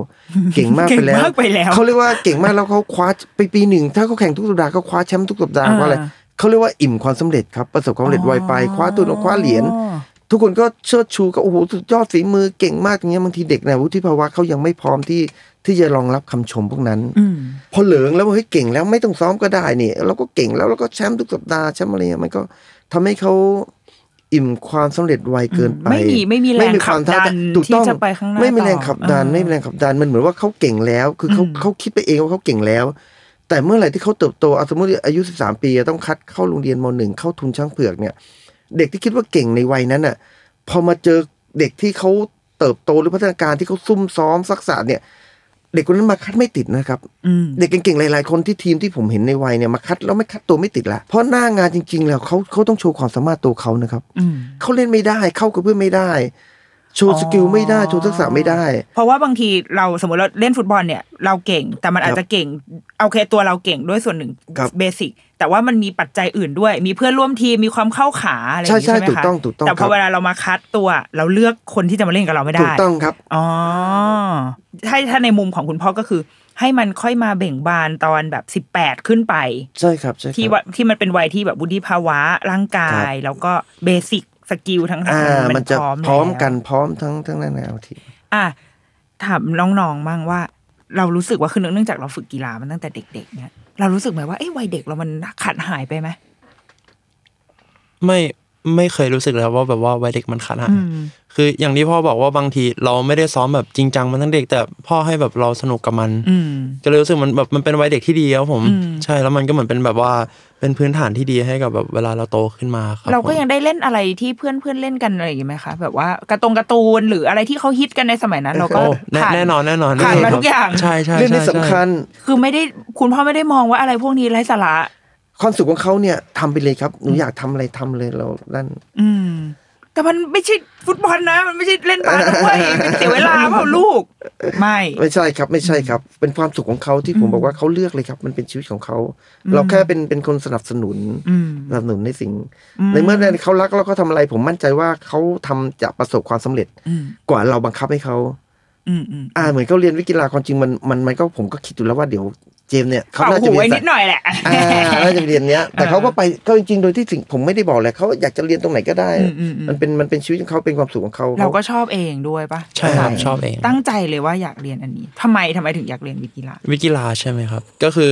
เก่งมากไปแล้ว เก่งมากไปแล้วเขาเรียกว่าเก่งมากแล้วเขาคว้าไปปีหนึ่งถ้าเขาแข่งทุกสัปดาห์เขาคว้าแชมป์ทุกสัปดาห์อ่าว่าอะไรเขาเรียกว่าอิ่มความสำเร็จครับประสบความสำเร็จไวไปคว้าตัวคว้าเหรียญทุกคนก็เชิดชูก็โอ้โหสุดยอดฝีมือเก่งมากอย่างเงี้ยบางทีเด็กเนี่ยวุฒิภาวะเขายังไม่พร้อมที่ที่จะรองรับคำชมพวกนั้นอืมพอเหลืองแล้วว่าเฮ้ยเก่งแล้วไม่ต้องซ้อมก็ได้นี่เราก็เก่งแล้วเราก็แชมป์ทุกสัปดาห์แชมป์อะไรเงี้ยมันก็ทำให้เขา อิ่มความสำเร็จไวเกินไป ไม่มีไม่มีแรงควาขับดันถูกต้องที่จะไปข้างหน้าไม่มีแรงต่อขับดันอ่าไม่มีแรงขับดันมันเหมือนว่าเขาเก่งแล้ว คือเขาอืมเขาคิดไปเองว่าเขาเก่งแล้ว แต่เมื่อไหร่ที่เขาเติบโตเอาสมมติอายุสิบสามปีต้องคัดเข้าโรงเรียนมหนึ่งเข้าทุนช้างเผือกเนี่ย เด็กที่คิดว่าเก่งในวัยนั้นน่ะ พอมาเจอเด็กที่เขาเติบโตหรือพัฒนาการที่เขาซุ่มซ้อมซักษะเนี่ย เด็กคนนั้นมาคัดไม่ติดนะครับอืมเด็กเก่งๆหลายๆคนที่ทีมที่ผมเห็นในวัยเนี่ยมาคัดแล้วไม่คัดตัวไม่ติดละเพราะหน้างานจริง ๆ แล้วเขาเขาต้องโชว์ความสามารถตัวเขานะครับอืมเขาเล่นไม่ได้เข้ากับเพื่อนไม่ได้โชว์ skill ไม่ได้โชว์ทักษะไม่ได้ เพราะว่าบางทีเราสมมติเราเล่นฟุตบอลเนี่ย เราเก่งแต่มันอาจจะเก่งโอเคตัวเราเก่งด้วยส่วนหนึ่งครับ basic แต่ว่ามันมีปัจจัยอื่นด้วย มีเพื่อนร่วมทีมมีความเข้าขาอะไรอย่างนี้ใช่ใช่ไหมใช่ถูกคะต้องถูกต้องแต่พครัอบเวลาเรามาคัดตัว เราเลือกคนที่จะมาเล่นกับเราไม่ได้ถูกต้องครับอ๋อถ้าถ้าในมุมของคุณพ่อก็คือ ให้มันค่อยมาเบ่งบานตอนแบบสิบแปดขึ้นไป ใช่ครับใช่ครับที่ว่าที่มันเป็นวัยที่แบบวุฒิภาวะร่างกาย แล้วก็เบสิก สกิลทั้งทั้งอ่ามัมันจะพร้อมพร้อมแล้วกันพร้อมทั้งทั้งแนวทีมอะถามน้องๆบ้างว่า เรารู้สึกว่าคือเนื่องจากเราฝึกกีฬามันตั้งแต่เด็ก ๆ เนี่ย เรารู้สึกไหมว่าเอ้วัยเด็กเรามันขาดหายไปไหมไม่ไม่เคยรู้สึกแล้วว่าแบบว่าวัยเด็กมันขาดหายอืมคืออย่างที่พ่อบอกว่าบางทีเราไม่ได้ซ้อมแบบจริงจังมาตั้งเด็ก แต่พ่อให้แบบเราสนุกกับมันอืมก็เลยรู้สึกมันแบบมันเป็นวัยเด็กที่ดีครับผมอืมใช่แล้วมันก็เหมือนเป็นแบบว่า เป็นพื้นฐานที่ดีให้กับแบบเวลาเราโตขึ้นมาครับ เราก็ผมยังได้เล่นอะไรที่เพื่อนเพื่อนๆเล่นกันอะไรอย่างงี้ไหมคะแบบว่าการะตงการ์ตูนหรืออะไรที่เขาฮิตกันในสมัยนั้น เราก็โอ้แน่ผ่านแน่นอนแน่นอนผ่านมาแครับทุกอย่างใช่ใช่เรื่องนี้ใช่สำคัญ คือไม่ได้คุณพ่อไม่ได้มองว่าอะไรพวกนี้ไร้สาระความสุขของเขาเนี่ยทำไปเลยครับหนูอยากทำอะไรทำเลยเราลั่นอืม แต่มันไม่ใช่ฟุตบอลนะ มันไม่ใช่เล่นบาสด้วยมันเสียเวลาเปล่าลูก ไม่ ไม่ใช่ครับ ไม่ใช่ครับ เป็นความสุขของเขาที่ผมบอกว่าเขาเลือกเลยครับ มันเป็นชีวิตของเขา เราแค่เป็นเป็นคนสนับสนุนอืมสนับสนุนในสิ่ง ในเมื่อเขารักแล้วเขาทำอะไร ผมมั่นใจว่าเขาทำจะประสบความสำเร็จอืมกว่าเราบังคับให้เขาอืมอืมอ่าเหมือนเขาเรียนวิทยาความจริงมันมันมันก็ผมก็คิดอยู่แล้วว่าเดี๋ยว เจมส์เนี่ยเขาเขาน่าหูจะเรีไว้ยนนิดหน่อยแหละอ่าน่าจะเรียนเนี้ย แต่เขาก็ไปก็จริงๆโดยที่สิ่งผมไม่ได้บอกเลยเขาอยากจะเรียนตรงไหนก็ได้อืมอืมอืมมันเป็นมันเป็นชีวิตของเขาเป็นความสุขของเขาเราก็ชอบเองด้วยปะใช่ครับชอบเอง ตั้งใจเลยว่าอยากเรียนอันนี้ทำไมทำไมถึงอยากเรียนวิทยาวิทย์กีฬาใช่ไหมครับ ก็คือ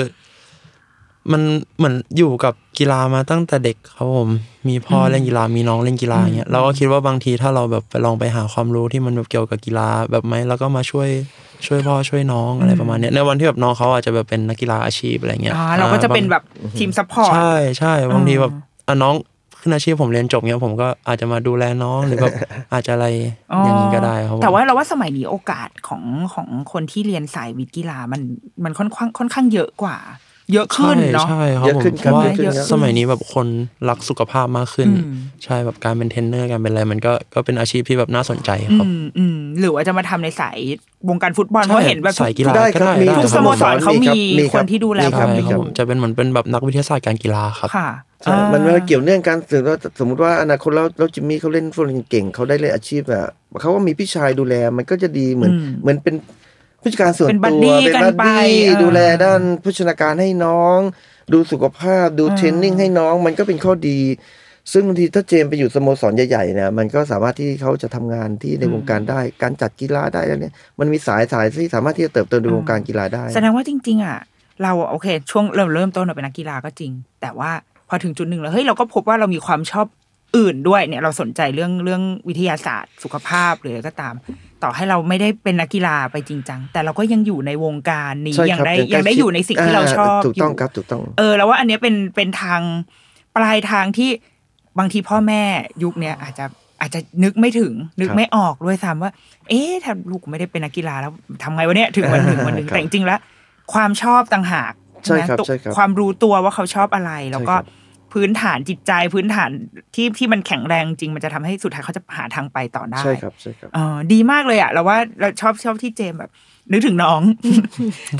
มันเหมือนอยู่กับกีฬามาตั้งแต่เด็กครับผม มีพ่อเล่นกีฬามีน้องเล่นกีฬาอย่างเงี้ยเราก็คิดว่าบางทีถ้าเราแบบไปลองไปหาความรู้ที่มันแบบเกี่ยวกับกีฬาแบบไหมแล้วก็มาช่วยช่วยพ่อช่วยน้องอะไรประมาณเนี้ยในวันที่แบบน้องเขาอาจจะแบบเป็นนักกีฬาอาชีพอะไรเงี้ยอ่าเราก็จะเป็นแบบทีม support ใช่ใช่บางทีอืมแบบอะน้องขึ้นอาชีพผมเรียนจบเงี้ยผมก็อาจจะมาดูแลน้องหรือแบบอาจจะอะไรอย่างนี้ก็ได้ครับผมแต่ว่าเราว่าสมัยนี้โอกาสของของคนที่เรียนสายวิทย์กีฬามันมันค่อนข้างค่อนข้างเยอะกว่า เยอะขึ้นเนาะใช่ใช่ครับเยอะผมขึ้นเพครับราะว่าเยอะขึ้นครับสมัยนี้แบบคนรักสุขภาพมากขึ้นอืมใช่แบบการเป็นเทรนเนอร์การเป็นอะไรมันก็ก็เป็นอาชีพที่แบบน่าสนใจอืครับมอืมหรือว่าจะมาทำในสายวงการฟุตบอลเพราะเห็นแบบสายกีฬาได้ก็ครับได้มีได้ทุกสโมสรเขามีมีครับคนที่ดูแลมีครับใช่มีครับผมจะเป็นเหมือนเป็นแบบนักวิทยาศาสตร์การกีฬาครับค่ะใช่มันมันเกี่ยวเนื่องกันถึงว่าสมมติว่าอนาคตแล้วแล้วจิมมี่เขาเล่นฟุตบอลเก่งเขาได้เล่นอาชีพอะเขาว่ามีพี่ชายดูแลมันก็จะดีเหมือนอืมเหมือนเป็น ผู้จัดการส่วนเป็นบัตัดวดี้เป็นกันบัดไปดี้เออดูแลด้านโภชนาการให้น้อง ดูสุขภาพดูอ่าเทรนนิ่งให้น้องมันก็เป็นข้อดี ซึ่งบางทีถ้าเจมส์ไปอยู่สโมสรใหญ่ๆเนี่ยมันก็สามารถที่เขาจะทำงานที่ในวงการได้การจัดกีฬาได้แล้วเนี่ยมันมีสายสายที่สามารถที่จะเติบโตในวงการกีฬาได้ แสดงว่าจริง ๆ อะ เราโอเค ช่วงเริ่มเริ่มต้นเราเป็นนักกีฬาก็จริง แต่ว่าพอถึงจุดหนึ่งแล้วเฮ้ยเราก็พบว่าเรามีความชอบอื่นด้วยเนี่ยเราสนใจเรื่องเรื่องวิทยาศาสตร์ สุขภาพหรืออะไรก็ตาม ต่อให้เราไม่ได้เป็นนักกีฬาไปจริงจังแต่เราก็ยังอยู่ในวงการนี้ใช่ยังครับได้ใกล้ยังได้ชิอยู่ในสิ่งที่เราชอบถูกต้องยู่ครับถูกต้อง เออแล้วว่าอันเนี้ยเป็นเป็นทางปลายทางที่บางทีพ่อแม่ยุคเนี้ยอาจจะอาจจะนึกไม่ถึงนึกครับไม่ออกด้วยซ้ำว่า เอ๊ะถ้าลูกไม่ได้เป็นนักกีฬาแล้วทำไงวะเนี่ยถึงวันหนึ่งวันหนึ่งครับแต่จริงๆแล้วความชอบต่างหากใช่ครับตัวใช่ครับความรู้ตัวว่าเขาชอบอะไรแล้วก็ใช่ครับ พื้นฐานจิตใจพื้นฐานที่ที่มันแข็งแรงจริง มันจะทำให้สุดท้ายเขาจะหาทางไปต่อได้ใช่ครับใช่ครับเออดีมากเลยอะเราว่าเราชอบชอบที่เจมส์แบบ นึกถึงน้อง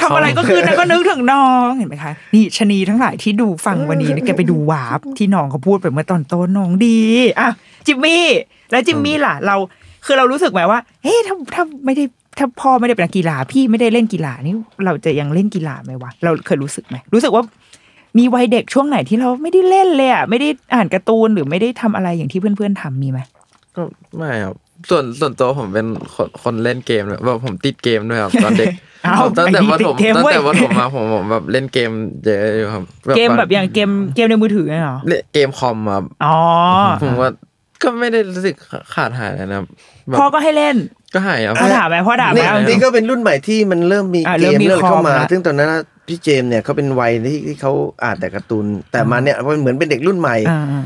ทำอะไรก็คือนะก็นึกถึงน้องเห็นไหมคะนี่ชะนีทั้งหลายที่ดูฟังวันนี้เนี่ยแกไปดูวาร์ปที่น้องเขาพูดไปเมื่อตอนต้นน้องดีอะจิมมี่แล้วจิมมี่ล่ะ เราคือเรารู้สึกไหมว่าเฮ้ยถ้าถ้าไม่ได้ถ้าพ่อไม่ได้เป็นนักกีฬาพี่ไม่ได้เล่นกีฬานี่เราจะยังเล่นกีฬาไหมวะเราเคยรู้สึกไหมรู้สึกว่า มีวัยเด็กช่วงไหนที่เราไม่ได้เล่นเลยอะไม่ได้อ่านการ์ตูนหรือไม่ได้ทำอะไรอย่างที่เพื่อนๆทำมีไหมก็ไม่ครับส่วนส่วนตัวผมเป็นคนคนเล่นเกมเลยแบบผมติดเกมด้วยครับตอนเด็กอ้าวผมตั้งแต่ไอ้นี่ว่าติดผมเกมตั้งเว้ยแต่ว่าผมมาผมผมแบบเล่นเกมเยอะอยู่ครับเกมแบบอย่างเกมเกมในมือถือเนี่ยเหรอเล่นเกมคอมครับอ๋อผมว่าก็ไม่ได้รู้สึกขาดหายเลยนะครับแบบพ่อก็ให้เล่นก็หายครับพ่อด่าไหมพ่อด่าไหมนี่เอานี่ก็เป็นรุ่นใหม่ที่มันเริ่มมีอะเกเริ่มมมีเริ่มเข้ามาคอมละซึ่งตอนนั้น พี่เจมส์เนี่ยเขาเป็นวัยที่ที่เขาอ่านแต่การ์ตูนแต่มาเนี่ยมันเหมือนเป็นเด็กรุ่นใหม่อ่า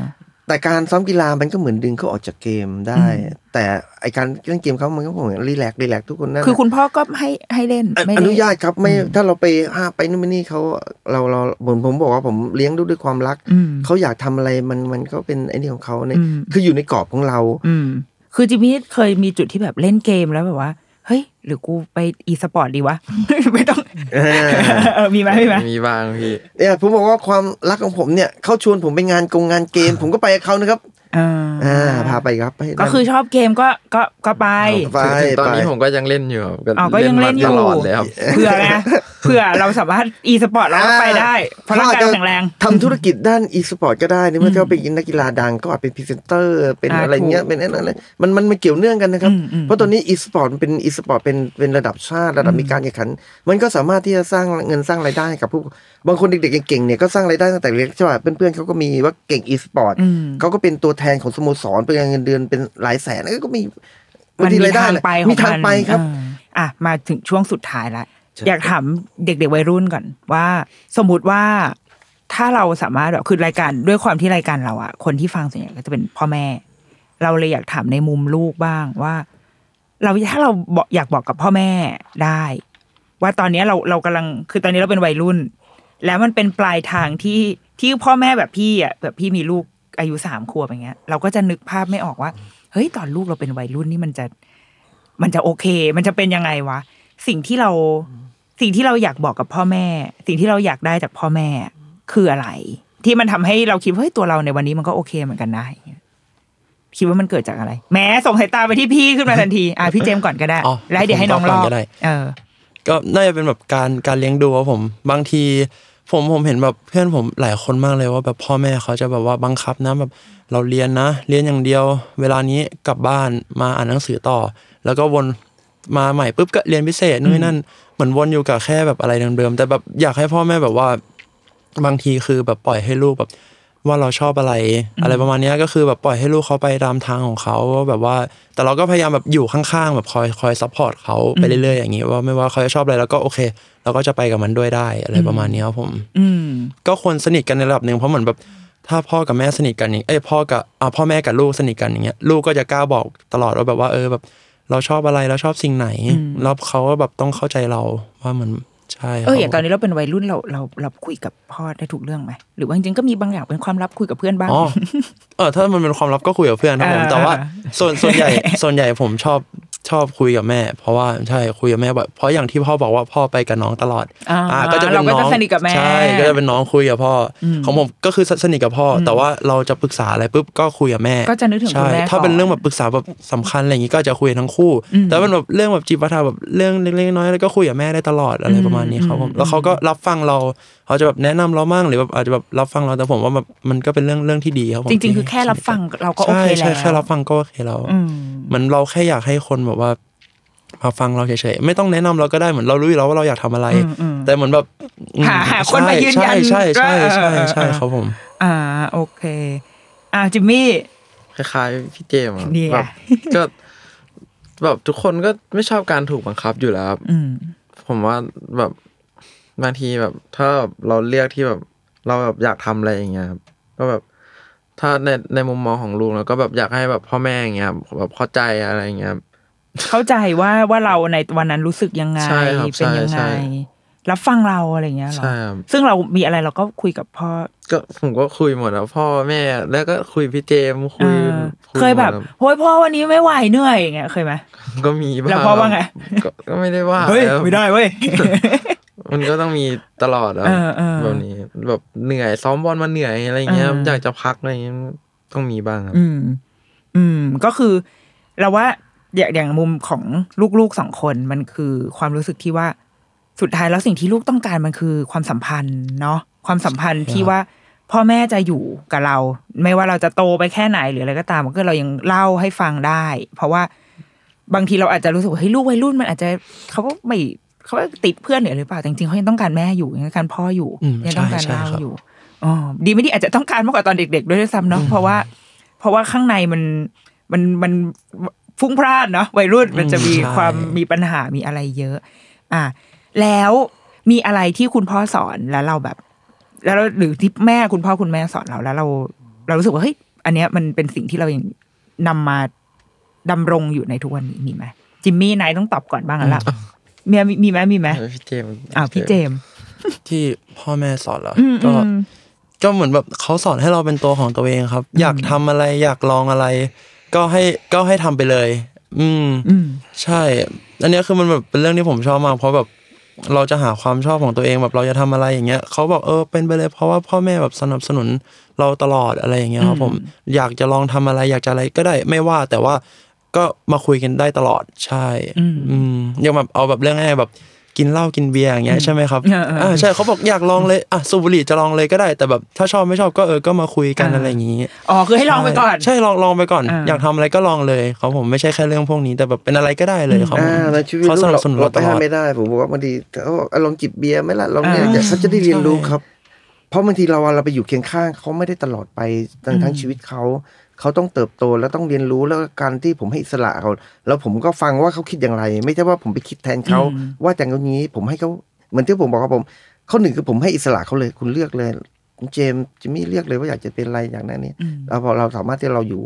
แต่การซ้อมกีฬามันก็เหมือนดึงเขาออกจากเกมได้ แต่ไอการเล่นเกมเขามันก็เหมือนรีแลกซ์รีแลกซ์ทุกคนนั่นแหละคือคุณพ่อก็ให้ให้เล่นอไม่อได้นุญาตครับไม่ถ้าเราไปห้ามไปนู่นไปนี่เขาเราเราผมผมบอกว่าผมเลี้ยงดูด้วยความรักอืมเขาอยากทำอะไรมันมันก็เป็นไอ้นี่ของเขาเนี่ยอืมคืออยู่ในกรอบของเราอืมคือจิมมี่เคยมีจุดที่แบบเล่นเกมแล้วแบบว่า เฮ้ย หรือกูไปอีสปอร์ตดีวะ ไม่ต้องเออเออมีไหมมีไหมมีบ้างพี่เนี่ยผมบอกว่าความรักของผมเนี่ยเขาชวนผมไปงานกงงานเกม ผมก็ไปกับเขานะครับ อ่าอ่าพาไปครับให้ก็คือชอบเกมก็ก็ก็ไปไปถึงตอนนี้ไปผมก็ยังเล่นอยู่ครับอ๋อก็ยังเล่นอยู่มาตลอดเลยครับเผื่อไงเผื่อเราสามารถอีสปอร์ตเราก็ไปได้เพราะร่างกายเราแข็งแรงทำธุรกิจด้านอีสปอร์ตก็ได้นี่เมื่อเขาเป็นนักกีฬาดังก็อาจเป็นพรีเซนเตอร์ เป็นอ่าอะไรเงี้ยถูกเป็นอะไรมันมันมันเกี่ยวเนื่องกันนะครับอืมอืมเพราะตอนนี้อีสปอร์ตเป็นอีสปอร์ตเป็นเป็นระดับชาติระดับมีการแข่งขัน มันก็สามารถที่จะสร้างเงินสร้างรายได้ให้กับผู้บางคนเด็กๆเก่งๆเนี่ยก็สร้างรายได้ตั้งแต่เล็กใช่ป่ะเพื่อนๆเขาก็มีว่าเก่งอีสปอร์ตอืมเขาก็เป็นตัวแทนของสโมสรเป็นเงินเดือนเป็นหลายแสนก็มีมันบางทีมีรายได้ทางแหละไปของมีทางนไปครับอ่าอะมาถึงช่วงสุดท้ายละใช่อยากถามเด็กๆวัยรุ่นก่อนว่า สมมุติว่าถ้าเราสามารถแบบคือรายการด้วยความที่รายการเราอะคนที่ฟังส่วนใหญ่ก็จะเป็นพ่อแม่ เราเลยอยากถามในมุมลูกบ้างว่า เราถ้าเราบอกอยากบอกกับพ่อแม่ได้ ว่าตอนนี้เราเรากำลังคือตอนนี้เราเป็นวัยรุ่น แล้วมันเป็นปลายทางที่ที่พ่อแม่แบบพี่อะแบบพี่มีลูกอายุสามขวบอย่างเงี้ย เราก็จะนึกภาพไม่ออกว่า เฮ้ยตอนลูกเราเป็นวัยรุ่นนี่มันจะ มันจะโอเค มันจะเป็นยังไงวะสิ่งที่เราสิ่งที่เราอยากบอกกับพ่อแม่ สิ่งที่เราอยากได้จากพ่อแม่คืออะไร ที่มันทำให้เราคิดว่าเฮ้ยตัวเราในวันนี้มันก็โอเคเหมือนกันนะคิดว่ามันเกิดจากอะไร แม้ส่งสายตาไปที่พี่ขึ้นมาทันที อะพี่เจมส์ก่อนก็ได้อ๋อแล้วเดี๋ยวให้น้องผมรก่ออนบก็ได้เออก็น่าจะเป็นแบบการการเลี้ยงดูครับผม บางที ผมผมเห็นแบบเพื่อนผมหลายคนมากเลยว่าแบบพ่อแม่เขาจะแบบว่าบังคับนะแบบเราเรียนนะ เรียนอย่างเดียว เวลานี้กลับบ้านมาอ่านหนังสือต่อ แล้วก็วนมาใหม่ปุ๊บก็เรียนพิเศษนู่นนนั่นเหมือนวนอยู่กับแค่แบบอะไรเดิมๆแต่แบบอยากให้พ่อแม่แบบว่า บางทีคือแบบปล่อยให้ลูกแบบ ว่าเราชอบอะไร อะไรประมาณเนี้ยก็คือแบบปล่อยให้ลูกเขาไปตามทางของเขาว่าแบบว่า แต่เราก็พยายามแบบอยู่ข้างๆแบบคอยคอย support เขาไปเรื่อยๆอย่างนี้ว่าไม่ว่าเขาจะชอบอะไรแล้วก็โอเคเราก็จะไปกับมันด้วยได้อะไรประมาณเนี้ยครับผมอืมก็ควรสนิทกันในระดับหนึ่งเพราะเหมือนแบบถ้าพ่อกับแม่สนิทกันอย่างเอ้ยพ่อกับอ่าพ่อแม่กับลูกสนิทกันอย่างเงี้ยลูกก็จะกล้าบอกตลอดว่าแบบว่าเออแบบ เราชอบอะไรเราชอบสิ่งไหนแล้วเขาก็แบบต้องเข้าใจเราว่าเหมือน ใช่ครับเอออย่างตอนนี้เราเป็นวัยรุ่นเราเราเราคุยกับพ่อได้ถูกเรื่องไหมหรือว่าจริงๆก็มีบางอย่างเป็นความลับคุยกับเพื่อนบ้างอ๋อเออถ้ามันเป็นความลับก็คุยกับเพื่อนครับผมอ่าแต่ว่า ส่วนส่วนใหญ่ส่วนใหญ่ผมชอบ ชอบคุยกับแม่ เพราะว่าใช่คุยกับแม่บ่อยเพราะอย่างที่พ่อบอกว่าพ่อไปกับน้องตลอดอ่าก็จะเป็นเราก็น้อจะงสนิทกับแม่ใช่ก็จะเป็นน้องคุยกับพ่ออของผมก็คือสนิทกับพ่ออแต่ว่าเราจะปรึกษาอะไรปุ๊บก็คุยกับแม่ก็จะนึกถึงคุณใช่แม่ถ้าเป็นก่อนเรื่องแบบปรึกษาแบบสำคัญอะไรอย่างงี้ก็จะคุยทั้งคู่ แต่เป็นแบบเรื่องแบบจิปาถะแบบเรื่องเล็กๆน้อยๆแล้วก็คุยกับแม่ได้ตลอดอะไรประมาณนี้ครับผมแล้วเขาก็รับฟังเราเขาจะแบบแนะนำเรามั่งหรือแบบอาจจะแบบรับฟังเราแต่ผมว่าแบบมันก็เป็นเรื่องเรื่องที่ดีครับผมจริงๆคือแค่รับฟังเราก็โอใช่เคแล้วใช่แค่รับฟังก็โอเคแล้วอื มเหมือนเราแค่อยากให้คนแบบว่ามาฟังเราเฉยๆไม่ต้องแนะนำเราก็ได้เหมือนเรารู้อยู่แล้วว่าเราอยากทำอะไร แต่เหมือนแบบอืมหาหาคนมายืนยันใช่ใช่ใช่เออใช่ใช่ครับผม อ่าโอเค อ่าจิมมี่คล้ายๆพี่เจมส์อะนี่ไงแบบก็แบบทุกคนก็ไม่ชอบการถูกบังคับอยู่แล้วครับอืมผมว่าแบบบางทีแบบ ถ้าแบบเราเรียกที่แบบ เราแบบอยากทำอะไรอย่างเงี้ยครับก็แบบ ถ้าในในมุมมองของลุงแล้วก็แบบอยากให้แบบพ่อแม่อย่างเงี้ยครับแบบเข้าใจอะไรอย่างเงี้ยครับเข้าใจว่าว่าเราในวันนั้นรู้สึกยังไงใช่ครับเป็นยังใช่ไงใช่รับฟังเราอะไรเงี้ยเหรอใช่ครับซึ่งเรามีอะไรเราก็คุยกับพ่อ ก็ผมก็คุยหมดแล้วพ่อแม่ แล้วก็คุยพี่เจมส์คุยเออคุย เคยแบบหมดโฮ้ยพ่อวันนี้ไม่ไหวเหนื่อยอย่างเงี้ยเคยไหมก็มีบ้างแล้วพ่อว่าไง ก็ก็ไม่ได้ว่าเฮ้ยครับไม่ได้เว้ย มันก็ต้องมีตลอดอะเออเออแบบนี้ แบบเหนื่อยซ้อมบอลมาเหนื่อยอะไรเงี้ยเออออยากจะพักอะไรเงี้ยต้องมีบ้างครับ อืม อืม ก็คือเราว่าอย่างอย่างมุมของลูกๆสองคนมันคือความรู้สึกที่ว่าสุดท้ายแล้วสิ่งที่ลูกต้องการมันคือความสัมพันธ์เนาะความสัมพันธ์ที่ว่าพ่อแม่จะอยู่กับเรา ไม่ว่าเราจะโตไปแค่ไหนหรืออะไรก็ตามมันก็เรายังเล่าให้ฟังได้ เพราะว่าบางทีเราอาจจะรู้สึกว่าเฮ้ยลูกวัยรุ่นมันอาจจะเขาก็ไม่ เขาก็ติดเพื่อนหรือเปล่าแต่จริงๆเขายังต้องการแม่อยู่ยังต้องการพ่ออยู่อืมยังต้องการใช่ใช่เล่าครับอยู่อ๋อดีไม่ดีอาจจะต้องการมากกว่าตอนเด็กๆด้วยด้วยซ้ำเนาะเพราะว่า เพราะว่าข้างในมันมันมันฟุ้งพร่านเนาะวัยรุ่นมันจะมีใช่ความมีปัญหามีอะไรเยอะ อะแล้วมีอะไรที่คุณพ่อสอนแล้วเราแบบ แล้วเราหรือที่แม่คุณพ่อคุณแม่สอนเราแล้วเรา เรารู้สึกว่าเฮ้ยอันเนี้ยมันเป็นสิ่งที่เรายังนำมาดำรงอยู่ในทุกวันนี้มีไหมจิมมี่นายต้องตอบก่อนบ้างแล้วล่ะ มีมีมีไหมมีไหมเออพี่เจมส์อ่าพี่เจมส์ที่พ่อแม่สอนเหรออืมก็อืมก็เหมือนแบบเขาสอนให้เราเป็นตัวของตัวเองครับ อยากทำอะไรอยากลองอะไร ก็ให้ก็ให้ทำไปเลยอืมอืมใช่ อันเนี้ยคือมันแบบเป็นเรื่องที่ผมชอบมากเพราะแบบเราจะหาความชอบของตัวเองแบบเราจะทำอะไรอย่างเงี้ยเขาบอกเออเป็นไปเลยเพราะว่าพ่อแม่แบบสนับสนุนเราตลอดอะไรอย่างเงี้ยครับผมอยากจะลองทำอะไรอยากจะอะไรก็ได้ไม่ว่าแต่ว่า ก็มาคุยกันได้ตลอดใช่ อืมอืมยังแบบเอาแบบเรื่องง่ายๆแบบกินเหล้ากินเบียร์อย่างเงี้ยใช่ไหมครับเออเอออ่าใช่เขาบอกอยากลองเลยอะสูบบุหรี่จะลองเลยก็ได้ แต่แบบถ้าชอบไม่ชอบก็เออก็มาคุยกันอ่าอะไรอย่างงี้อ๋อคือให้ลองไปก่อน ใช่ลองลองไปก่อนอ่าอยากทำอะไรก็ลองเลยเขาผมไม่ใช่แค่เรื่องพวกนี้ แต่แบบเป็นอะไรก็ได้เลยเขาอ่าในชีวิตเขาลูสกนับเราสนุนเราเราไปตลห้ามอดไม่ได้ผมบอกว่าบางทีเขาบอกอะลองจิบเบียร์ไหมล่ะลองเนี่ยอ่าเดี๋ยวเขาจะได้เรียนรู้ใช่ครับ เพราะบางทีเราเราไปอยู่เคียงข้างเขาไม่ได้ตลอดไปทั้งทั้งชีวิตเขา เขาต้องเติบโตแล้วต้องเรียนรู้แล้วการที่ผมให้อิสระเขาแล้วผมก็ฟังว่าเขาคิดอย่างไร ไม่ใช่ว่าผมไปคิดแทนเขาอืมว่าแต่งตรงนี้ ผมให้เขาเหมือนที่ผมบอกครับผมข้อหนึ่งคือผมให้อิสระเขาเลย คุณเลือกเลยคุณเจมส์จิมมี่เลือกเลยว่าอยากจะเป็นอะไรอย่างนั้นนี่อืมแล้วพอเราสามารถที่เราอยู่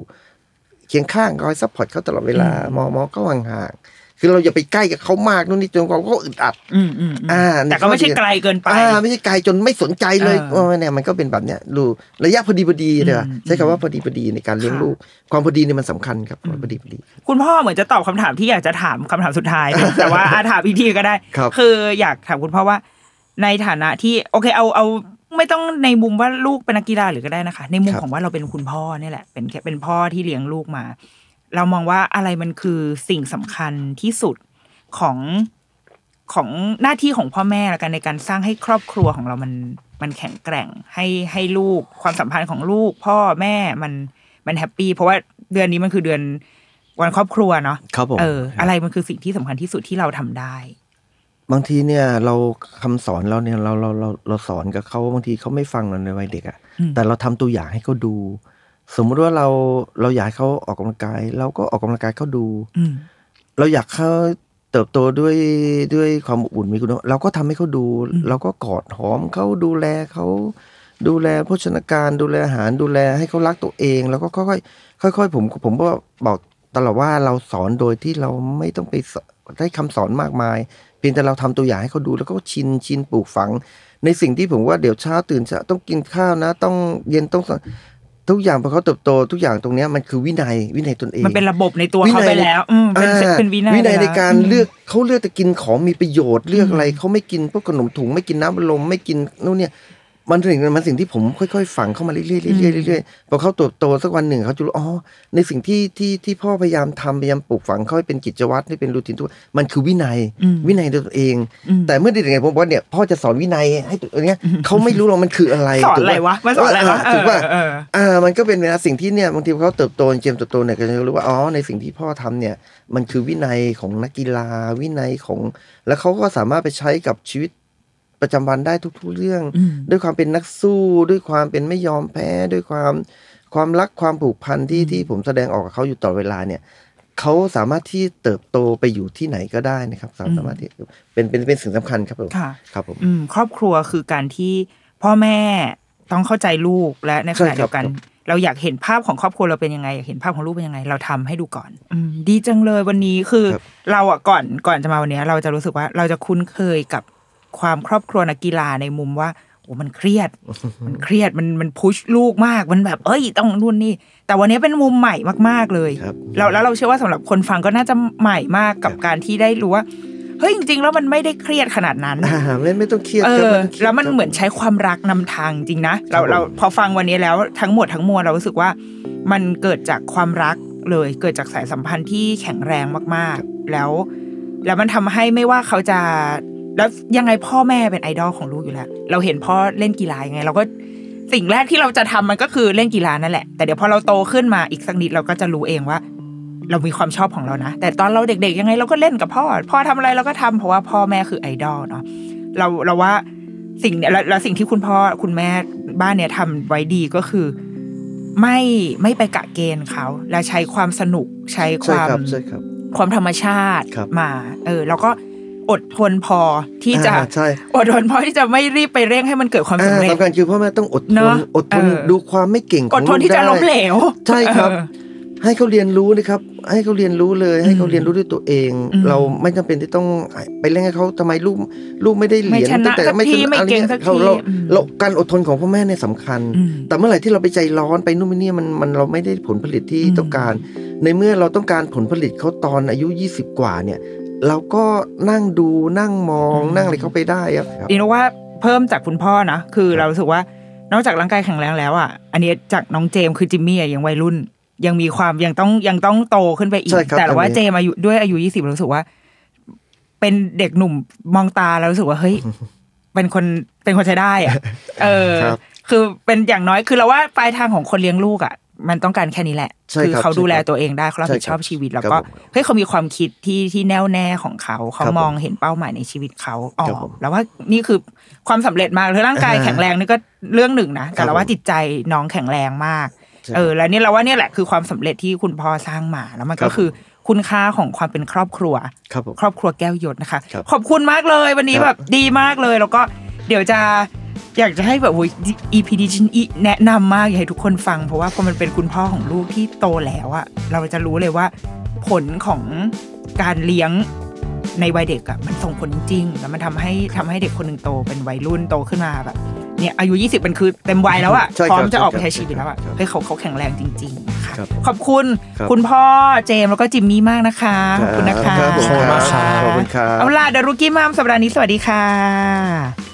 เคียงข้างคอย support เขาตลอดเวลามองมองเขาห่างๆ คือเราอย่าไปใกล้กับเขามากนู่นนี่จนกว่าเขาอึดอัดอืมอืมอืมอ่าแต่ก็ไม่ใช่ไกลเกินไปอ่าไม่ใช่ไกลจนไม่สนใจเลยเออว่าเนี่ยมันก็เป็นแบบเนี้ยดูระยะพอดีพอดีเดี๋ยวอืมใช้คำว่าพอดีพอดีในการเลี้ยงค่ะลูก ความพอดีเนี่ยมันสำคัญครับความพอดีพอดี คุณพ่อเหมือนจะตอบคำถามที่อยากจะถามคำถามสุดท้าย แต่ว่าอาถามอีกทีก็ได้ครับออยากถามคุณพ่อว่า ในฐานะที่โอเคเอาเอาไม่ต้องในมุมว่าลูกเป็นนักกีฬาหรือก็ได้นะคะ ในมุมของว่าเราเป็นคุณพ่อเนี่ยแหละ เป็นแค่เป็นพ่อที่เลี้ยงลูกมา เรามองว่าอะไรมันคือสิ่งสำคัญที่สุดของของหน้าที่ของพ่อแม่ละกันในการสร้างให้ครอบครัวของเรามันมันแข็งแกร่งให้ให้ลูกความสัมพันธ์ของลูก พ่อแม่มันมัน happy เพราะว่าเดือนนี้มันคือเดือนวันครอบครัวเนาะครับผมเออ อะไรมันคือสิ่งที่สำคัญที่สุดที่เราทำได้ บางทีเนี่ยเราคำสอนเราเนี่ยเราเราเราเราสอนกับเขาบางทีเขาไม่ฟังเราในวัยเด็กอะอืมแต่เราทำตัวอย่างให้เขาดู สมมุติว่าเราเราอยากให้เขาออกกำลังกาย เราก็ออกกำลังกายเขาดู อืม เราอยากเขาเติบโตด้วยด้วยความอบอุ่นมีคุณภาพเราก็ทำให้เขาดูอืมเราก็กอดหอมเขาดูแลเขาดูแลโภชนาการดูแลอาหารดูแลให้เขารักตัวเอง แล้วก็ค่อยๆค่อย ๆ ผมผมก็บอกตลอดว่าเราสอนโดยที่เราไม่ต้องไปสได้คำสอนมากมาย เพียงแต่เราทำตัวอย่างให้เขาดูแล้วก็ชินชินปลูกฝัง ในสิ่งที่ผมว่าเดี๋ยวเช้าตื่นเช้าต้องกินข้าวนะ ต้องเย็นต้องส ทุกอย่างพอเขาเติบโตทุกอย่างตรงเนี้ยมันคือวินัยวินัยตนเองมันเป็นระบบในตัวเขาไปแล้วอืมเป็นอ่าเป็นวินัยวินัยไปในแล้วการอืมเลือกเขาเลือกจะกินของมีประโยชน์เลือกอะไรเขาไม่กินพวกขนมถุงไม่กินน้ำบัลลมไม่กินนู่นเนี่ย มันถึงมันสิ่งที่ผมค่อยๆฝังเข้ามาเรื่อยๆเรื่อยๆเรื่อยๆพอเขาเติบโตสักวันหนึ่งเขาจะรู้อ๋อในสิ่งที่ที่ที่พ่อพยายามทำพยายามปลูกฝังเขาให้เป็นกิจวัตรให้เป็นรูทีนทุกวันมันคือวินัยอืมวินัยในตัวเองอืมแต่เมื่อเด็กๆผมบอกว่าเนี่ยพ่อจะสอนวินัยให้ตัวเนี้ยเขาไม่รู้หรอกมันคืออะไรสอนถูกอะไรปวะมาสอนอะไรวะถูกป่ะเออเอออ่ามันก็เป็นเวลาสิ่งที่เนี่ยบางทีเขาเติบโตเจมส์เติบโตเนี่ยก็จะรู้ว่าอ๋อในสิ่งที่พ่อทำเนี่ยมันคือวินัยของนักกีฬาวินัยของ แล้วเขาก็สามารถไปใช้กับชีวิต ประจำวันได้ทุก ๆ เรื่องอืมด้วยความเป็นนักสู้ด้วยความเป็นไม่ยอมแพ้ด้วยความความรักความผูกพันที่ที่ผมแสดงออกกับเขาอยู่ตลอดเวลาเนี่ยเขาสามารถที่เติบโตไปอยู่ที่ไหนก็ได้นะครับ สามารถที่เป็นเป็นเป็นสิ่งสำคัญครับผมค่ะครับผมอืมครอบครัวคือการที่พ่อแม่ต้องเข้าใจลูกและในขใช่ณะครับเดียวกัน เราอยากเห็นภาพของครอบครัวเราเป็นยังไงอยากเห็นภาพของลูกเป็นยังไง เราทำให้ดูก่อนอืมดีจังเลยวันนี้คือครับเราอะก่อนก่อนจะมาวันเนี้ยเราจะรู้สึกว่าเราจะคุ้นเคยกับ ความครอบครัวนักกีฬาในมุมว่าโอ้มันเครียด มันเครียด มันมันพุชลูกมาก มันแบบ เอ้ย ต้องนู่นนี่ แต่วันนี้เป็นมุมใหม่มากๆเลยครับแล้วแล้วเราเชื่อว่าสำหรับคนฟังก็น่าจะใหม่มากกับครับการที่ได้รู้ว่า เฮ้ย จริง ๆ แล้วมันไม่ได้เครียดขนาดนั้นอ่าไม่ไม่ต้องเครียดเอครับอไต้องครียดแล้วมันครับเหมือนใช้ความรักนำทางจริงนะ เราครับผมเราพอฟังวันนี้แล้วทั้งหมดทั้งมวลเรารู้สึกว่า มันเกิดจากความรักเลย เกิดจากสายสัมพันธ์ที่แข็งแรงมากๆ แล้ว แล้วมันทำให้ไม่ว่าเขาจะ แล้วยังไงพ่อแม่เป็นไอดอลของลูกอยู่แล้ว เราเห็นพ่อเล่นกีฬายังไง เราก็สิ่งแรกที่เราจะทำมันก็คือเล่นกีฬานั่นแหละ แต่เดี๋ยวพอเราโตขึ้นมาอีกสักนิดเราก็จะรู้เองว่า เรามีความชอบของเรานะ แต่ตอนเราเด็กๆ ยังไงเราก็เล่นกับพ่อ พ่อทำอะไรเราก็ทำเพราะว่าพ่อแม่คือไอดอลเนาะเราเราว่าสิ่งเนี่ยแล้วแล้วสิ่งที่คุณพ่อคุณแม่บ้านเนี่ยทำไว้ดีก็คือ ไม่ไม่ไปกะเกณฑ์เขา และใช้ความสนุกใช้คใช่วามครับใช่ครับความธรรมชาติครับมา เออ แล้วก็ อดทนพอที่จะอ่าใช่อดทนพอที่จะไม่รีบไปเร่งให้มันเกิดความอ่าสำเร็จสำคัญคือพ่อแม่ต้องอดทเนนอะอดทนเออดูความไม่เก่งขอองดทนที่จะลูกล้มเหลว ใช่ครับเออให้เขาเรียนรู้นะครับ ให้เขาเรียนรู้เลย ให้เขาเรียนรู้ด้วยตัวเองอืมเราไม่จำเป็นที่ต้องไปเร่งให้เขาทำไมลูกลูกไม่ได้เหรียญไม่ชนะตั้งแต่สักทีชนะไม่เก่งอะรสักทีเขาเราอืมเราการอดทนของพ่อแม่เนี่ยสำคัญอืมแต่เมื่อไหร่ที่เราไปใจร้อนไปนู่นไปนี่มันมันเราไม่ได้ผลผลิตที่อืมต้องการในเมื่อเราต้องการผลผลิตเขาตอนอายุ 20 กว่าเนี่ย เราก็นั่งดูนั่งมองนั่งอะไรเข้าไปได้ครับดีนะว่าเพิ่มจากคุณพ่อนะคือเรารู้สึกว่านอกจากร่างกายแข็งแรงแล้วอะอันนี้จากน้องเจมส์คือจิมมี่อะยังวัยรุ่น ยังมีความยังต้องยังต้องโตขึ้นไปอีกใช่ครับแต่ว่าอันนี้เจมส์อายุด้วยอายุยี่สิบรู้สึกว่า เป็นเด็กหนุ่มมองตาแล้วรู้สึกว่าเฮ้ยเป็นคนเป็นคนใช้ได้อะเออครับคือเป็นอย่างน้อยคือเราว่าปลายทางของคนเลี้ยงลูกอะ มันต้องการแค่นี้แหละใช่คือครับเขาดูแลใช่ครับตัวเองได้เขารับผิดชอบใช่ครับชีวิต แล้วครับก็ผมเฮ้ยเขามีความคิดที่ที่แน่วแน่ของเขา เขาครับผมมองเห็นเป้าหมายในชีวิตเขาอ๋อครับผมแล้วว่านี่คือความสำเร็จมากคือร่างกายอ่าแข็งแรงนี่ก็เรื่องหนึ่งนะแต่ครับเราว่าผมจิตใจน้องแข็งแรงมากใช่เออ แล้วนี่เราว่าเนี่ยแหละคือความสำเร็จที่คุณพ่อสร้างมาแล้วมันครัก็บคือคุณค่าของความเป็นครอบครัว ครับผมครอบครัวแก้วยศนะคะครับขอบคุณมากเลยวันนี้ครับแบบดีมากเลยแล้วก็เดี๋ยวจะ อยากจะให้แบบโอ้ย EP ดิฉันอีแนะนำมากอยากให้ทุกคนฟัง เพราะว่าพอมันเป็นคุณพ่อของลูกที่โตแล้วอะเราจะรู้เลยว่า ผลของการเลี้ยงในวัยเด็กอะมันส่งผลจริงๆแล้วมันทำให้ทำให้เด็กคนหนึ่งโตเป็นวัยรุ่นโตขึ้นมาแบบเนี่ยอายุ 20เป็นคือเต็มวัยแล้วอะใช่ครับพร้อมจะออกไปใช่ใช้ครับชีวิตแล้วอะครับเฮ้ยเขาเขาแข็งแรงจริงๆนะคะครับขอบคุณครับคุณพ่อเจมส์แล้วก็จิมมี่มากนะคะขอบคุณนะคะรับผมขอบคุณมากครับขอบคุณครับเอาล่ะเดรุกี้มามสัปดาห์นี้สวัสดีค่ะ